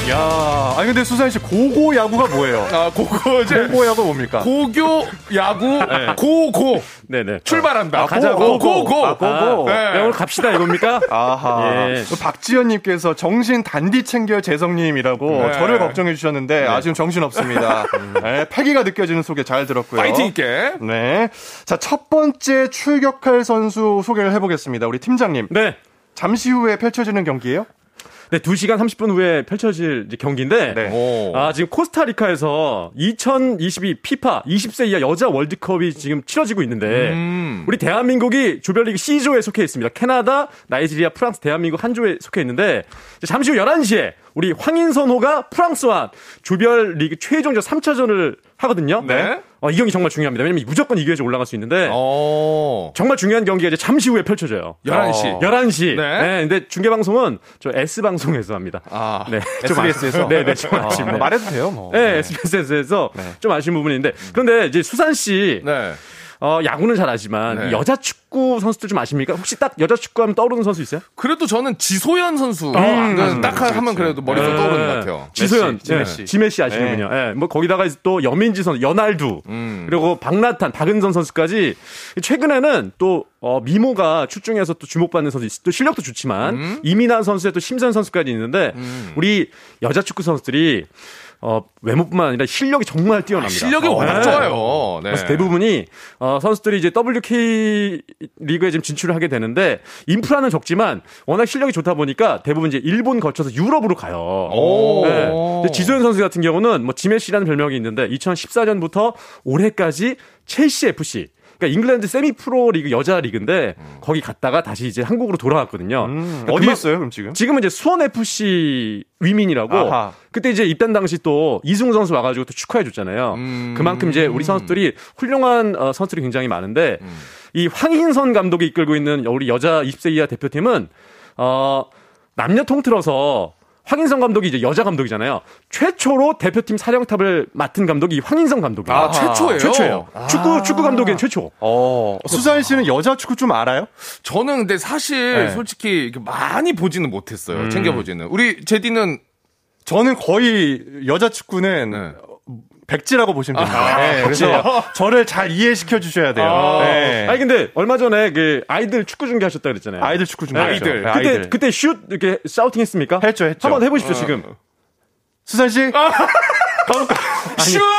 야, 아니 근데 수산 씨 고고 야구가 뭐예요? 아, 고고 이제 고고 야구 뭡니까? 고교 야구 고고 네네. 출발한다. 아, 가자 고. 고 고 고. 아, 고고. 아, 네, 오늘 갑시다 이겁니까? 아하. 예. 그 박지현님께서 정신 단디 챙겨 재성님이라고 네. 저를 걱정해 주셨는데 아 지금 정신 없습니다. 네, 패기가 느껴지는 소개 잘 들었고요. 파이팅 있게. 네. 자, 첫 번째 출격할 선수 소개를 해보겠습니다. 우리 팀장님. 네. 잠시 후에 펼쳐지는 경기예요? 네, 2시간 30분 후에 펼쳐질 경기인데 네. 오. 아, 지금 코스타리카에서 2022 피파 20세 이하 여자 월드컵이 지금 치러지고 있는데 음. 우리 대한민국이 조별리그 C조에 속해 있습니다. 캐나다, 나이지리아, 프랑스, 대한민국 한 조에 속해 있는데 잠시 후 11시에 우리 황인선호가 프랑스와 조별리그 최종전 3차전을 하거든요. 네. 어, 이 경기 정말 중요합니다. 왜냐면 무조건 이겨야지 올라갈 수 있는데 어. 정말 중요한 경기가 이제 잠시 후에 펼쳐져요. 11시. 어. 11시. 네. 네. 근데 중계 방송은 저 S 방송에서 합니다. 아. 네. SBS에서? 네, 네. 좀 아쉽네요. 말해도 돼요, 뭐. 네, SBS에서 좀 아쉬운 부분인데 그런데 이제 수산 씨 네. 어, 야구는 잘 아지만 네. 이 여자 축구 선수들 좀 아십니까? 혹시 딱 여자 축구 하면 떠오르는 선수 있어요? 그래도 저는 지소연 선수 음. 딱 하면 그래도 머릿속 떠오르는 것 같아요. 지소연, 지메시, 네, 지메시. 지메시 아시는군요. 예, 뭐 거기다가 또 여민지 선수, 연알두, 음. 그리고 박나탄, 박은선 선수까지 최근에는 또 어, 미모가 출중해서 또 주목받는 선수, 있- 또 실력도 좋지만 음. 이민환 선수의 또 심선 선수까지 있는데 우리 여자 축구 선수들이 어, 외모뿐만 아니라 실력이 정말 뛰어납니다. 실력이 워낙 네. 좋아요. 네. 그래서 대부분이 어, 선수들이 이제 WK 리그에 지금 진출을 하게 되는데 인프라는 적지만 워낙 실력이 좋다 보니까 대부분 이제 일본 거쳐서 유럽으로 가요. 오. 네. 지소연 선수 같은 경우는 뭐 지메시라는 별명이 있는데 2014년부터 올해까지 첼시 FC 그러니까 잉글랜드 세미 프로 리그 여자 리그인데 거기 갔다가 다시 이제 한국으로 돌아왔거든요. 그러니까 어디 있어요, 그럼 지금? 지금은 이제 수원 FC 위민이라고 아하. 그때 이제 입단 당시 또 이승우 선수 와가지고 또 축하해 줬잖아요. 음. 그만큼 이제 우리 선수들이 훌륭한 어, 선수들이 굉장히 많은데 이 황인선 감독이 이끌고 있는 우리 여자 20세 이하 대표팀은 어 남녀 통틀어서 황인선 감독이 이제 여자 감독이잖아요. 최초로 대표팀 사령탑을 맡은 감독이 이 황인선 감독이에요. 아, 최초예요? 최초예요. 축구 축구 감독인 최초. 어, 수산 씨는 여자 축구 좀 알아요? 저는 근데 사실 네. 솔직히 많이 보지는 못했어요. 음. 챙겨보지는. 우리 제디는 저는 거의 여자 축구는 네. 백지라고 보시면 됩니다. 네, 그래서 저를 잘 이해시켜 주셔야 돼요. 아, 네. 아니 근데 얼마 전에 그 아이들 축구 중계 하셨다 그랬잖아요. 아이들 축구 좀 아이들. 하죠. 그때 아이들. 그때 슛 이렇게 샤우팅 했습니까? 했죠, 했죠. 한번 해보십시오 지금. 수산 씨? 슈!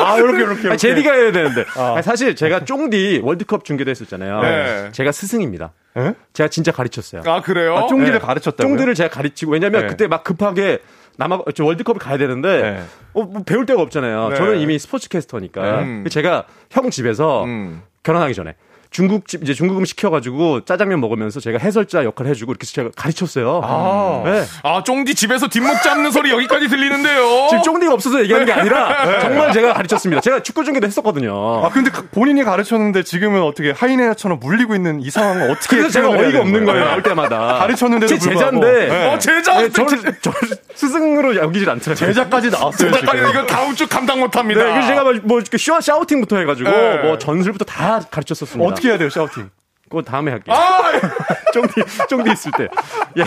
아, 이렇게 이렇게. 아니, 제디가 해야 되는데. 아니, 사실 제가 쫑디 월드컵 중계도 했었잖아요. 네. 제가 스승입니다. 예? 제가 진짜 가르쳤어요. 아, 그래요? 아, 쫑디를 네. 가르쳤다고요? 쫑디를 제가 가르치고 왜냐면 네. 그때 막 급하게 남아 저 월드컵을 가야 되는데 네. 어, 뭐 배울 데가 없잖아요. 네. 저는 이미 스포츠 캐스터니까 음. 제가 형 집에서 음. 결혼하기 전에 중국집 이제 중국 음 시켜가지고 짜장면 먹으면서 제가 해설자 역할 해주고 이렇게 제가 가르쳤어요. 아. 네. 아, 쫑디 집에서 뒷목 잡는 소리 여기까지 들리는데요. 지금 쫑디가 없어서 얘기하는 게 아니라 정말 제가 가르쳤습니다. 제가 축구 중계도 했었거든요. 아, 근데 그- 본인이 가르쳤는데 지금은 어떻게 하이네나처럼 물리고 있는 이 상황을 어떻게 그래서 제가 어이가 없는 거예요. 나올 때마다. 가르쳤는데도 제. 제자인데. 네. 어, 제자! 네, 저를, 저를 스승으로 여기질 않더라고요. 제자까지 나왔어요, 제작까지 지금. 이거 다음 주 감당 못 합니다. 네, 그래서 제가 막 뭐, 이렇게 슈- 샤우팅부터 해가지고, 네. 뭐, 전술부터 다 가르쳤었습니다. 어떻게 해야 돼요, 샤우팅? 그거 다음에 할게요. 아! 쫑디, 쫑디 있을 때. 예.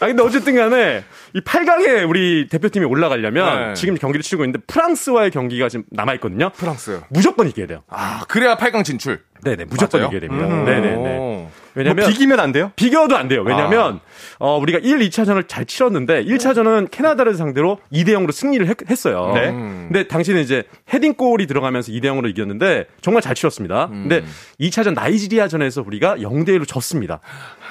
아, 근데 어쨌든 간에, 이 8강에 우리 대표팀이 올라가려면, 네. 지금 경기를 치르고 있는데, 프랑스와의 경기가 지금 남아 있거든요. 프랑스. 무조건 이겨야 돼요. 아, 그래야 8강 진출. 네네, 무조건 맞아요? 이겨야 됩니다. 음. 네네네. 오. 왜냐면, 뭐 비기면 안 돼요? 비교도 안 돼요. 왜냐면, 어, 우리가 1, 2차전을 잘 치렀는데, 1차전은 캐나다를 상대로 2대 0으로 승리를 했, 어요 네. 근데 당시는 이제 헤딩골이 들어가면서 2대 0으로 이겼는데, 정말 잘 치렀습니다. 근데 2차전 나이지리아전에서 우리가 0대 1로 졌습니다.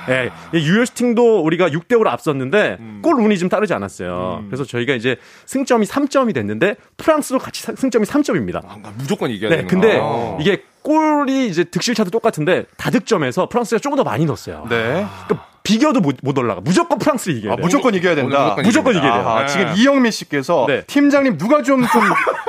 예, 유효스팅도 우리가 6대 5로 앞섰는데, 골 운이 좀 따르지 않았어요. 그래서 저희가 이제 승점이 3점이 됐는데, 프랑스도 같이 사- 승점이 3점입니다. 아, 무조건 이겨야 네, 되는 근데 거. 이게 골이 이제 득실차도 똑같은데 다득점에서 프랑스가 조금 더 많이 넣었어요. 네. 그러니까 비교도 못, 못 올라가. 무조건 프랑스를 이겨야 아, 돼. 무조건 이겨야 된다. 무조건 무조건 이겨야 돼요. 아하, 네. 지금 이영미 씨께서 네. 팀장님 누가 좀, 좀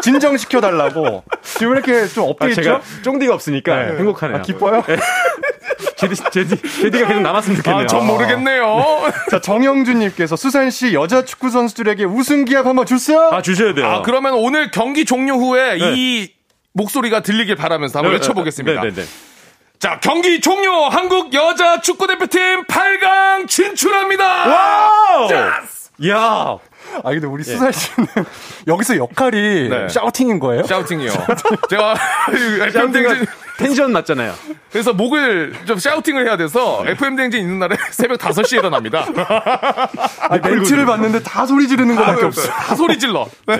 진정시켜 달라고 지금 왜 이렇게 좀 아, up돼 있죠 제가 쫑디가 없으니까 네. 행복하네요. 아, 기뻐요? 제디, 제디, 제디가 계속 남았으면 좋겠네요. 아, 전 모르겠네요. 자, 정영준님께서 수산 씨 여자 축구 선수들에게 우승 기합 한번 주세요. 아, 주셔야 돼요. 아, 그러면 오늘 경기 종료 후에 네. 이 목소리가 들리길 바라면서 한번 네, 외쳐보겠습니다. 네, 네, 네. 자, 경기 종료! 한국 여자 축구 대표팀 8강 진출합니다! wow! 자, 야아 근데 우리 수산 씨는 여기서 역할이 네. shouting인 거예요? shouting이요. 제가 댕진 텐션 낮잖아요. 그래서 목을 좀 shouting을 해야 돼서 FM 댕진 있는 날에 새벽 5시에 일어납니다. 아, 멘트를 봤는데 다 소리 지르는 것밖에 없어. 다 소리 질러. 네.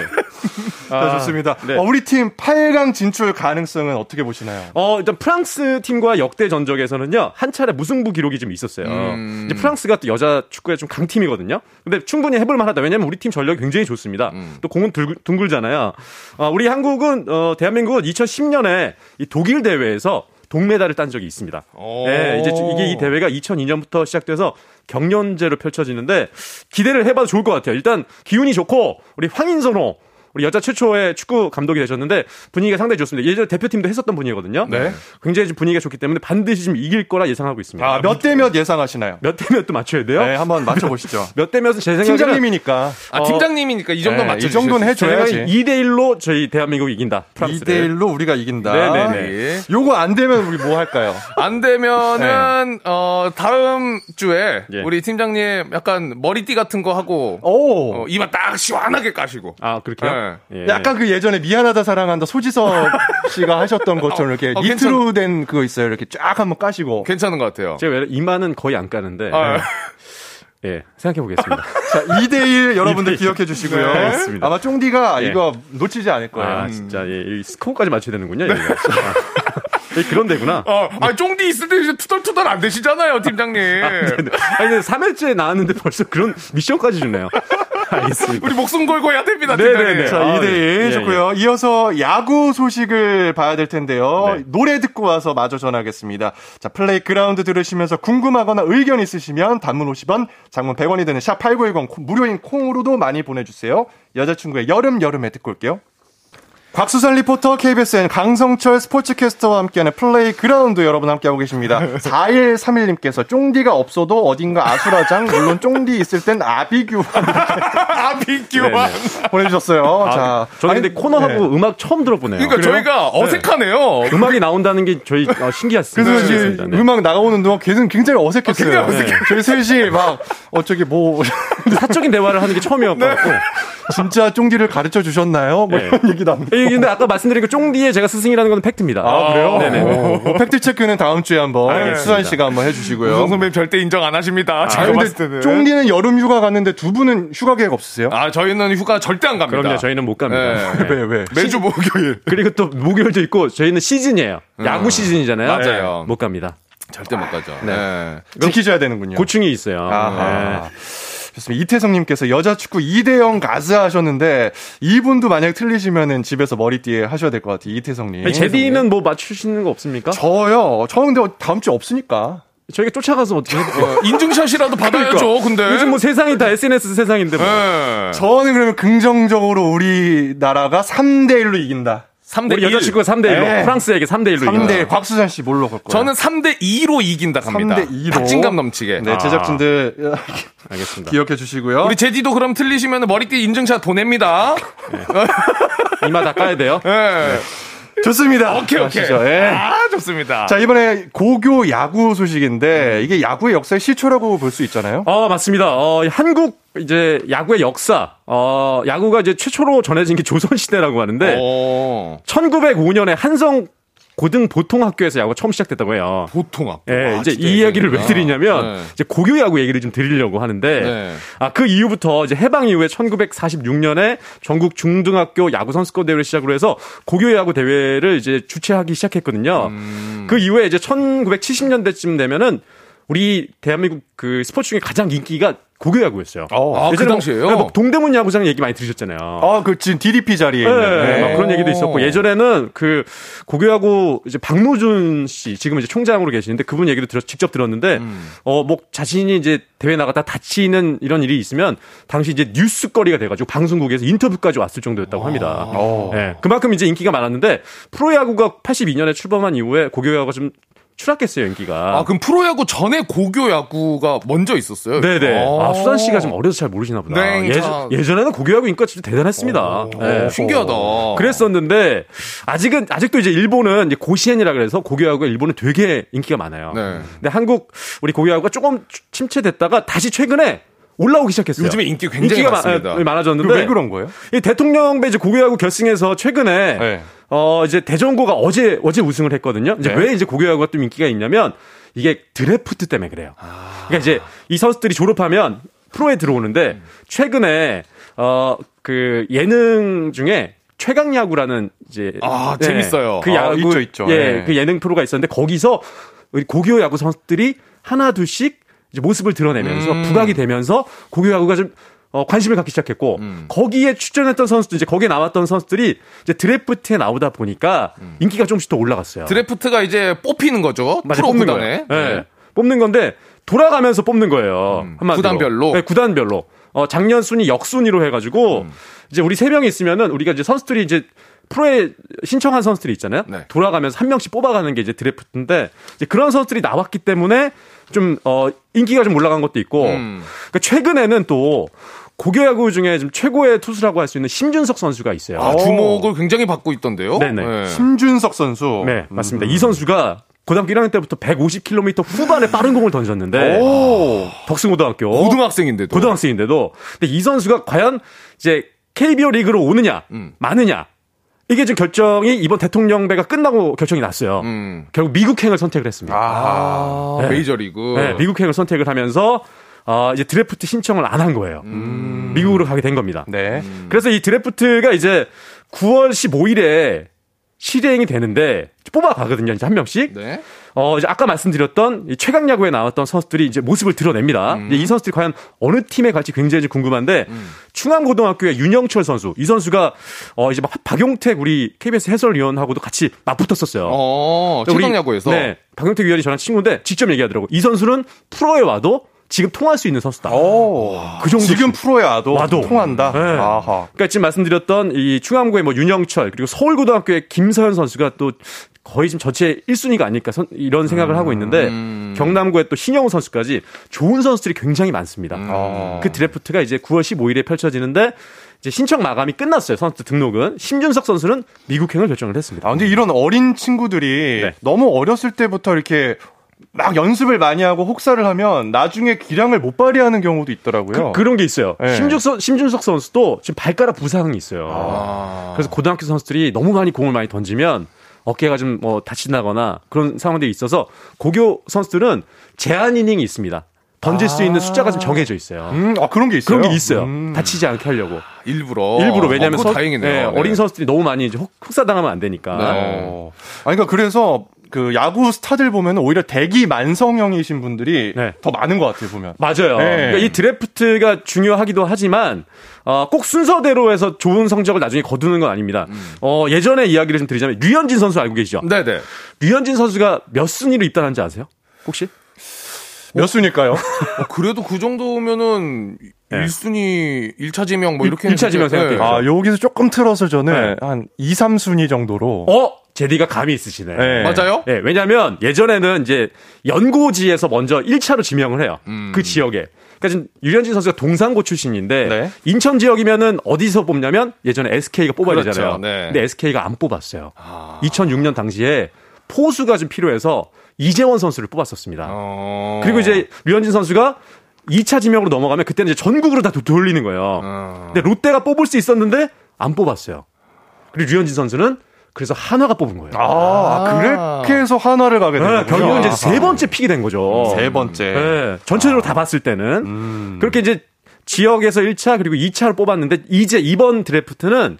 자, 좋습니다. 네. 어, 우리 팀 8강 진출 가능성은 어떻게 보시나요? 어, 일단 프랑스 팀과 역대 전적에서는요, 한 차례 무승부 기록이 좀 있었어요. 음. 이제 프랑스가 또 여자 축구에 좀 강팀이거든요. 근데 충분히 해볼 만하다. 왜냐면 우리 팀 전력이 굉장히 좋습니다. 음. 또 공은 둥글, 둥글잖아요. 어, 우리 한국은, 어, 대한민국은 2010년에 이 독일 대회 에서 동메달을 딴 적이 있습니다. 오. 네, 이제 이게 이 대회가 2002년부터 시작돼서 경연제로 펼쳐지는데 기대를 해봐도 좋을 것 같아요. 일단 기운이 좋고 우리 황인선호 우리 여자 최초의 축구 감독이 되셨는데 분위기가 상당히 좋습니다. 예전에 대표팀도 했었던 분이거든요. 네. 굉장히 좀 분위기가 좋기 때문에 반드시 좀 이길 거라 예상하고 있습니다. 아, 몇 대 몇 예상하시나요? 몇 대 몇도 맞춰야 돼요? 네, 한번 맞춰 보시죠. 몇 대 몇은 제 생각에는 팀장님이니까. 아, 팀장님이니까 이 정도 네, 맞춰 이 정도는 해 줘야지. 2대 1로 저희 대한민국이 이긴다. 프랑스를. 2대 1로 우리가 이긴다. 네 네 네. 요거 안 되면 우리 뭐 할까요? 안 되면은 어 다음 주에 예. 우리 팀장님 약간 머리띠 같은 거 하고 오. 어, 이마 딱 시원하게 까시고 아 그렇게요? 예. 약간 그 예전에 미안하다 사랑한다 소지섭 씨가 하셨던 것처럼 이렇게 어, 니트로 된 그거 있어요. 이렇게 쫙 한번 까시고. 괜찮은 것 같아요. 제가 왜 이마는 거의 안 까는데. 아, 예, 생각해 보겠습니다. 자, 2대1 여러분들 기억해 주시고요. 네, 알겠습니다. 아마 쫑디가 예. 이거 놓치지 않을 거예요. 아, 진짜, 예, 이 스코어까지 맞춰야 되는군요, 여기가. 아, 예, 그런 데구나. 어, 아, 쫑디 있을 때 이제 투덜투덜 안 되시잖아요, 팀장님. 아니, 근데 3회째 나왔는데 벌써 그런 미션까지 주네요. 알겠습니다. 우리 목숨 걸고 해야 됩니다, 네네네. 팀장님. 자, 아, 2대1 예, 예. 좋고요. 이어서 야구 소식을 봐야 될 텐데요. 네. 노래 듣고 와서 마저 전하겠습니다. 자, 플레이 그라운드 들으시면서 궁금하거나 의견 있으시면 단문 50원, 장문 100원이 되는 샵8910 무료인 콩으로도 많이 보내주세요. 여자친구의 여름 여름에 듣고 올게요. 곽수산 리포터 KBSN 강성철 스포츠캐스터와 함께하는 플레이 그라운드 여러분 함께하고 계십니다. 4131님께서 쫑디가 없어도 어딘가 아수라장 물론 쫑디 있을 땐 아비규 아비규환. 보내주셨어요. 아, 자, 저는 근데 코너하고 네. 음악 처음 들어보네요. 그러니까 그래요? 저희가 어색하네요. 음악이 나온다는 게 저희 어, 신기했습니다. 그래서 이제. 네. 음악 나가오는 동안 계속 굉장히 어색했어요. 아, 굉장히 네. 저희 셋이 막 어쩌기 뭐 사적인 대화를 하는 게 처음이었고. 진짜 쫑디를 가르쳐 주셨나요? 뭐 네. 이런 얘기도 합니다. 예, 근데 아까 말씀드린 그 쫑디의 제가 스승이라는 건 팩트입니다. 아, 그래요? 네네. 어, 뭐 팩트 체크는 다음 주에 한번. 수산 씨가 한번 해주시고요. 우종 선배님 절대 인정 안 하십니다. 제가 아니, 봤을 때는. 쫑디는 여름 휴가 갔는데 두 분은 휴가 계획 없으세요? 아, 저희는 휴가 절대 안 갑니다. 그럼요, 저희는 못 갑니다. 네. 왜 왜? 매주 목요일. 그리고 또 목요일도 있고 저희는 시즌이에요. 야구 시즌이잖아요. 맞아요. 네, 못 갑니다. 절대 못 가죠. 네. 지키셔야 되는군요. 고충이 있어요. 아하. 네. 좋습니다. 이태성님께서 여자 축구 2대0 가즈 하셨는데 이분도 만약 틀리시면은 집에서 머리띠에 하셔야 될 것 같아요. 이태성님. 제디는 뭐 맞추시는 거 없습니까? 저요. 저 근데 다음 주에 없으니까. 저희가 쫓아가서 어떻게? 어, 인증샷이라도 받아야죠, 근데. 요즘 뭐 세상이 다 SNS 세상인데 뭐. 네. 저는 그러면 긍정적으로 우리나라가 3대 1로 이긴다. 3대 우리 1. 여자친구가 3대 1로 네. 프랑스에게 3대 1로 3대 1 곽수산 씨 뭘로 걸 거예요? 저는 3대 2로 이긴다 갑니다. 3대 2로. 박진감 넘치게. 네, 제작진들 알겠습니다. 기억해 주시고요. 우리 제디도 그럼 틀리시면 머리띠 인증샷 보냅니다. 이마 닦아야 돼요. 네. 좋습니다. 오케이, 오케이. 아시죠? 예. 아, 좋습니다. 자, 이번에 고교 야구 소식인데 이게 야구의 역사의 시초라고 볼 수 있잖아요. 어, 맞습니다. 어, 한국 이제 야구의 역사. 어, 야구가 이제 최초로 전해진 게 조선시대라고 하는데 오. 1905년에 한성 고등 보통 학교에서 야구가 처음 시작됐다고 해요. 보통학. 예, 아, 이제 이 이야기를 왜. 드리냐면 네. 이제 고교 야구 얘기를 좀 드리려고 하는데 네. 아그 이후부터 이제 해방 이후에 1946년에 전국 중등학교 야구 선수권 대회를 시작으로 해서 고교 야구 대회를 이제 주최하기 시작했거든요. 음. 그 이후에 이제 1970년대쯤 되면은 우리 대한민국 그 스포츠 중에 가장 인기가 고교 야구였어요. 아, 그 예전에 뭐- 당시에요? 네, 막 동대문 야구장 얘기 많이 들으셨잖아요. 아, 그 지금 DDP 자리에 네, 있는. 막 그런 얘기도 있었고 예전에는 그 고교 야구 이제 박노준 씨 지금 이제 총장으로 계시는데 그분 얘기도 들었, 직접 들었는데 음. 어뭐 자신이 이제 대회 나가다 다치는 이런 일이 있으면 당시 이제 뉴스거리가 돼가지고 방송국에서 인터뷰까지 왔을 정도였다고 합니다. 어. 예, 그만큼 이제 인기가 많았는데 프로야구가 82년에 출범한 이후에 고교 야구가 좀 추락했어요 인기가. 아, 그럼 프로야구 전에 고교 야구가 먼저 있었어요? 네네. 오. 아, 수산 씨가 좀 어려서 잘 모르시나 보다. 네, 예전, 저- 예전 에는 고교 야구 인기가 진짜 대단했습니다. 네. 신기하다. 그랬었는데 아직은 아직도 이제 일본은 이제 고시엔이라 그래서 고교 야구가 일본은 되게 인기가 많아요. 네. 근데 한국 우리 고교 야구가 조금 침체됐다가 다시 최근에 올라오기 시작했어요. 요즘에 인기 굉장히 인기가 많습니다. 많, 많아졌는데 왜 그런 거예요? 이 대통령 배지 고교야구 결승에서 최근에 네. 어 이제 대전고가 어제 어제 우승을 했거든요. 이제 네. 왜 이제 고교야구가 좀 인기가 있냐면 이게 드래프트 때문에 그래요. 그러니까 이제 이 선수들이 졸업하면 프로에 들어오는데 최근에 어 그 예능 중에 최강 야구라는 이제 아, 네, 재밌어요. 그 아, 야구 있죠, 있죠. 예, 네. 그 예능 프로가 있었는데 거기서 우리 고교 야구 선수들이 하나 둘씩 이제 모습을 드러내면서 음. 부각이 되면서 고교 야구가 좀 어, 관심을 갖기 시작했고 음. 거기에 출전했던 선수들 이제 거기에 나왔던 선수들이 이제 드래프트에 나오다 보니까 인기가 조금씩 더 올라갔어요. 드래프트가 이제 뽑히는 거죠. 맞아요. 프로 뽑는 구단에. 거예요. 네. 뽑는 건데 돌아가면서 뽑는 거예요. 음, 한마디로. 구단별로? 네, 구단별로. 어, 작년 순위 역순위로 해가지고 음. 이제 우리 세 명이 있으면은 우리가 이제 선수들이 이제 프로에 신청한 선수들이 있잖아요. 네. 돌아가면서 한 명씩 뽑아가는 게 이제 드래프트인데 이제 그런 선수들이 나왔기 때문에 좀 어, 인기가 좀 올라간 것도 있고 음. 그러니까 최근에는 또 고교 야구 중에 좀 최고의 투수라고 할 수 있는 심준석 선수가 있어요. 아, 주목을 굉장히 받고 있던데요. 네네. 심준석 선수. 네, 맞습니다. 이 선수가 고등학교 1학년 때부터 150km 후반에 빠른 공을 던졌는데 오. 덕승고등학교 고등학생인데도. 고등학생인데도 근데 이 선수가 과연 이제 KBO 리그로 오느냐 음. 마느냐 이게 좀 결정이 이번 대통령배가 끝나고 결정이 났어요. 음. 결국 미국행을 선택을 했습니다. 아, 네. 메이저리그. 네, 미국행을 선택을 하면서 어, 이제 드래프트 신청을 안 한 거예요. 음. 미국으로 가게 된 겁니다. 네. 그래서 이 드래프트가 이제 9월 15일에 실행이 되는데 뽑아가거든요. 이제 한 명씩. 네. 어, 이제 아까 말씀드렸던 이 최강 야구에 나왔던 선수들이 이제 모습을 드러냅니다. 음. 이 선수들이 과연 어느 팀에 갈지 굉장히 좀 궁금한데 충암고등학교의 윤영철 선수 이 선수가 어 이제 막 박용택 우리 KBS 해설위원하고도 같이 맞붙었었어요. 어, 우리- 최강 야구에서. 네. 박용택 위원이 저랑 친구인데 직접 얘기하더라고. 이 선수는 프로에 와도 지금 통할 수 있는 선수다. 오. 그 정도 지금 프로에 와도, 와도. 통한다. 네. 아하. 그러니까 지금 말씀드렸던 이 충암고의 뭐 윤영철 그리고 서울고등학교의 김서현 선수가 또 거의 지금 전체 1순위가 아닐까 선- 이런 생각을 하고 있는데 음. 경남고의 또 신영우 선수까지 좋은 선수들이 굉장히 많습니다. 아. 그 드래프트가 이제 9월 15일에 펼쳐지는데 이제 신청 마감이 끝났어요. 선수 등록은 심준석 선수는 미국행을 결정을 했습니다. 아, 근데 이런 어린 친구들이 네. 너무 어렸을 때부터 이렇게 막 연습을 많이 하고 혹사를 하면 나중에 기량을 못 발휘하는 경우도 있더라고요. 그, 런게 있어요. 네. 심준석, 심준석 선수도 지금 발가락 부상이 있어요. 아. 그래서 고등학교 선수들이 너무 많이 공을 많이 던지면 어깨가 좀 뭐 다친다거나 그런 상황들이 있어서 고교 선수들은 제한 이닝이 있습니다. 던질 수 있는 숫자가 좀 정해져 있어요. 음, 아, 그런 게 있어요. 그런 게 있어요. 음. 다치지 않게 하려고. 일부러. 일부러 왜냐하면 어, 선- 다행이네요. 네, 네. 어린 선수들이 너무 많이 이제 혹- 혹사당하면 안 되니까. 네. 어. 아니, 그러니까 그래서 그 야구 스타들 보면 오히려 대기 만성형이신 분들이 네. 더 많은 것 같아요, 보면. 맞아요. 네. 그러니까 이 드래프트가 중요하기도 하지만 어, 꼭 순서대로 해서 좋은 성적을 나중에 거두는 건 아닙니다. 어, 예전에 이야기를 좀 드리자면 류현진 선수 알고 계시죠? 네네. 류현진 선수가 몇 순위로 입단한지 아세요? 혹시? 몇 수니까요? 어, 그래도 그 정도면은 네. 1순위 1차 지명 뭐 일- 이렇게 일차 지명 했는데, 생각해요. 아, 여기서 조금 틀어서 저는 네. 한 2, 3순위 정도로. 어? 제디가 감이 있으시네. 네. 맞아요? 예, 왜냐면 예전에는 이제 연고지에서 먼저 1차로 지명을 해요. 음. 그 지역에. 그러니까 지금 유현진 선수가 동산고 출신인데 네. 인천 지역이면은 어디서 뽑냐면 예전에 SK가 뽑아야 그렇죠. 되잖아요. 네. 근데 SK가 안 뽑았어요. 아. 2006년 당시에 포수가 좀 필요해서 이재원 선수를 뽑았었습니다. 어. 그리고 이제 류현진 선수가 2차 지명으로 넘어가면 그때는 이제 전국으로 다 도- 돌리는 거예요. 어. 근데 롯데가 뽑을 수 있었는데 안 뽑았어요. 그리고 류현진 선수는 그래서 한화가 뽑은 거예요. 아, 아, 그렇게 해서 한화를 가게 된 네, 거군요. 결국은 이제 아. 세 번째 픽이 된 거죠. 세 번째. 네, 전체적으로 다 봤을 때는 음. 그렇게 이제 지역에서 1차 그리고 2차를 뽑았는데 이제 이번 드래프트는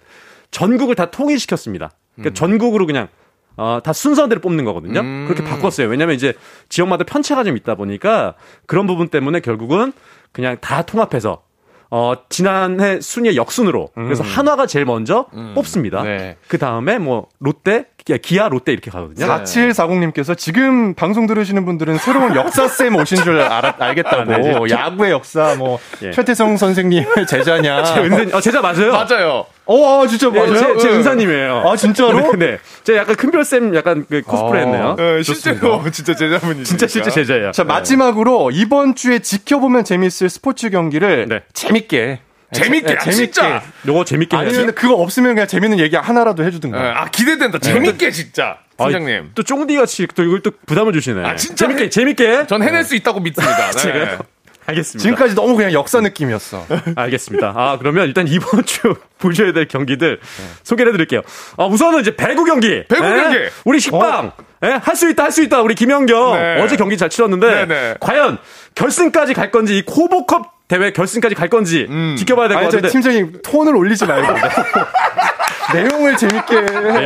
전국을 다 통일시켰습니다. 그러니까 전국으로 그냥 어, 다 순서대로 뽑는 거거든요. 음. 그렇게 바꿨어요. 왜냐하면 이제 지역마다 편차가 좀 있다 보니까 그런 부분 때문에 결국은 그냥 다 통합해서 어, 지난해 순위의 역순으로 그래서 한화가 제일 먼저 뽑습니다. 네. 그 다음에 뭐 롯데, 기아, 롯데 이렇게 가거든요. 4740님께서 지금 방송 들으시는 분들은 새로운 역사쌤 오신 줄 알아, 알겠다고. 아, 네. 야구의 역사, 뭐, 예. 최태성 선생님의 제자냐. 제 은근, 어, 제자 맞아요. 맞아요. 어, 아, 진짜 예, 맞아요? 제, 제 예. 은사님이에요. 아, 진짜로? 네, 네. 제가 약간 큰별쌤 약간 그 코스프레 했네요. 네, 실제로 진짜 제자분이 진짜 실제 제자예요. 자, 마지막으로 이번 주에 지켜보면 재밌을 스포츠 경기를 네. 재밌게. 재밌게, 예, 아, 진짜. 요거 재밌게 해야지. 아니면 그거 없으면 그냥 재밌는 얘기 하나라도 해주든가. 네, 아 기대된다. 재밌게 진짜. 팀장님. 또 쫑디 같이 또 이걸 또 부담을 주시네. 아, 진짜 재밌게 해- 재밌게. 전 해낼 수 있다고 믿습니다. 네. 제가요? 알겠습니다. 지금까지 너무 그냥 역사 느낌이었어. 알겠습니다. 아, 그러면 일단 이번 주 보셔야 될 경기들 소개를 해드릴게요. 아, 우선은 이제 배구 경기. 배구 예? 경기. 우리 식빵. 예? 할수 있다, 할 수 있다. 우리 김영경. 네. 어제 경기 잘 치렀는데. 네네. 과연 결승까지 갈 건지, 이 코보컵 대회 결승까지 갈 건지 지켜봐야 될 것 같은데. 팀장님 톤을 올리지 말고 내용을 재밌게?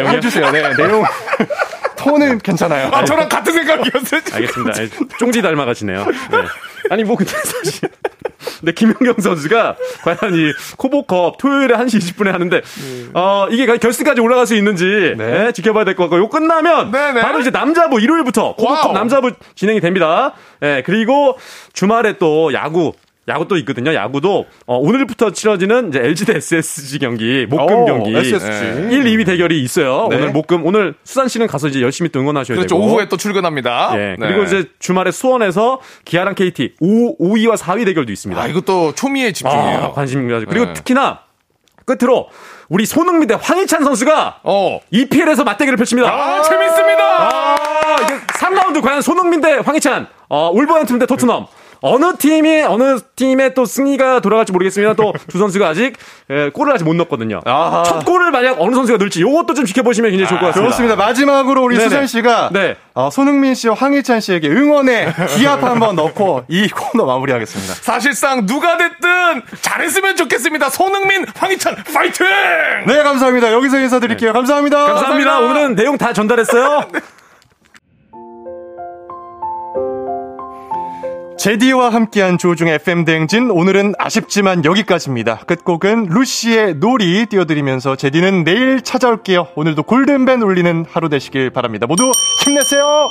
해주세요. 네, 내용 톤은 괜찮아요. 아, 저랑 같은 생각이었어요. 알겠습니다. 예, 쫑지 닮아가시네요. 네. 아니, 뭐, 근데 사실. 근데 김연경 선수가 과연 이 코보컵 토요일에 1시 20분에 하는데, 어, 이게 결승까지 올라갈 수 있는지, 네. 예, 지켜봐야 될 것 같고, 요 끝나면, 네네. 바로 이제 남자부 일요일부터 코보컵 wow. 남자부 진행이 됩니다. 예, 그리고 주말에 또 야구, 야구 또 있거든요. 야구도 어, 오늘부터 치러지는 이제 LG 대 SSG 경기 목금 오, 경기 SSG. 1, 2위 대결이 있어요. 네. 오늘 목금 오늘 수산 씨는 가서 이제 열심히 또 응원하셔야 그렇죠. 되고 오후에 또 출근합니다. 예. 네. 그리고 이제 주말에 수원에서 기아랑 KT 5, 5위와 4위 대결도 있습니다. 아, 이것도 초미의 집중이에요. 아, 가지고. 그리고 네. 특히나 끝으로 우리 손흥민 대 황희찬 선수가 어. EPL에서 맞대결을 펼칩니다. 아, 재밌습니다. 아, 이게 3라운드 과연 손흥민 대 황희찬, 어, 울버햄튼 대 토트넘. 어느 팀이 어느 팀의 또 승리가 돌아갈지 모르겠습니다. 또 두 선수가 아직 예, 골을 아직 못 넣었거든요. 아하. 첫 골을 만약 어느 선수가 넣을지 요것도 좀 지켜보시면 굉장히 좋을 것 같습니다. 그렇습니다. 마지막으로 우리 네네. 수산 씨가 네. 어, 손흥민 씨와 황희찬 씨에게 응원의 기합 한번 넣고 이 코너 마무리하겠습니다. 사실상 누가 됐든 잘했으면 좋겠습니다. 손흥민, 황희찬, 파이팅! 네, 감사합니다. 여기서 인사드릴게요. 감사합니다. 감사합니다. 감사합니다. 오늘은 내용 다 전달했어요. 제디와 함께한 조중 FM 대행진 오늘은 아쉽지만 여기까지입니다. 끝곡은 루시의 놀이 띄워드리면서 제디는 내일 찾아올게요. 오늘도 골든벤 울리는 하루 되시길 바랍니다. 모두 힘내세요.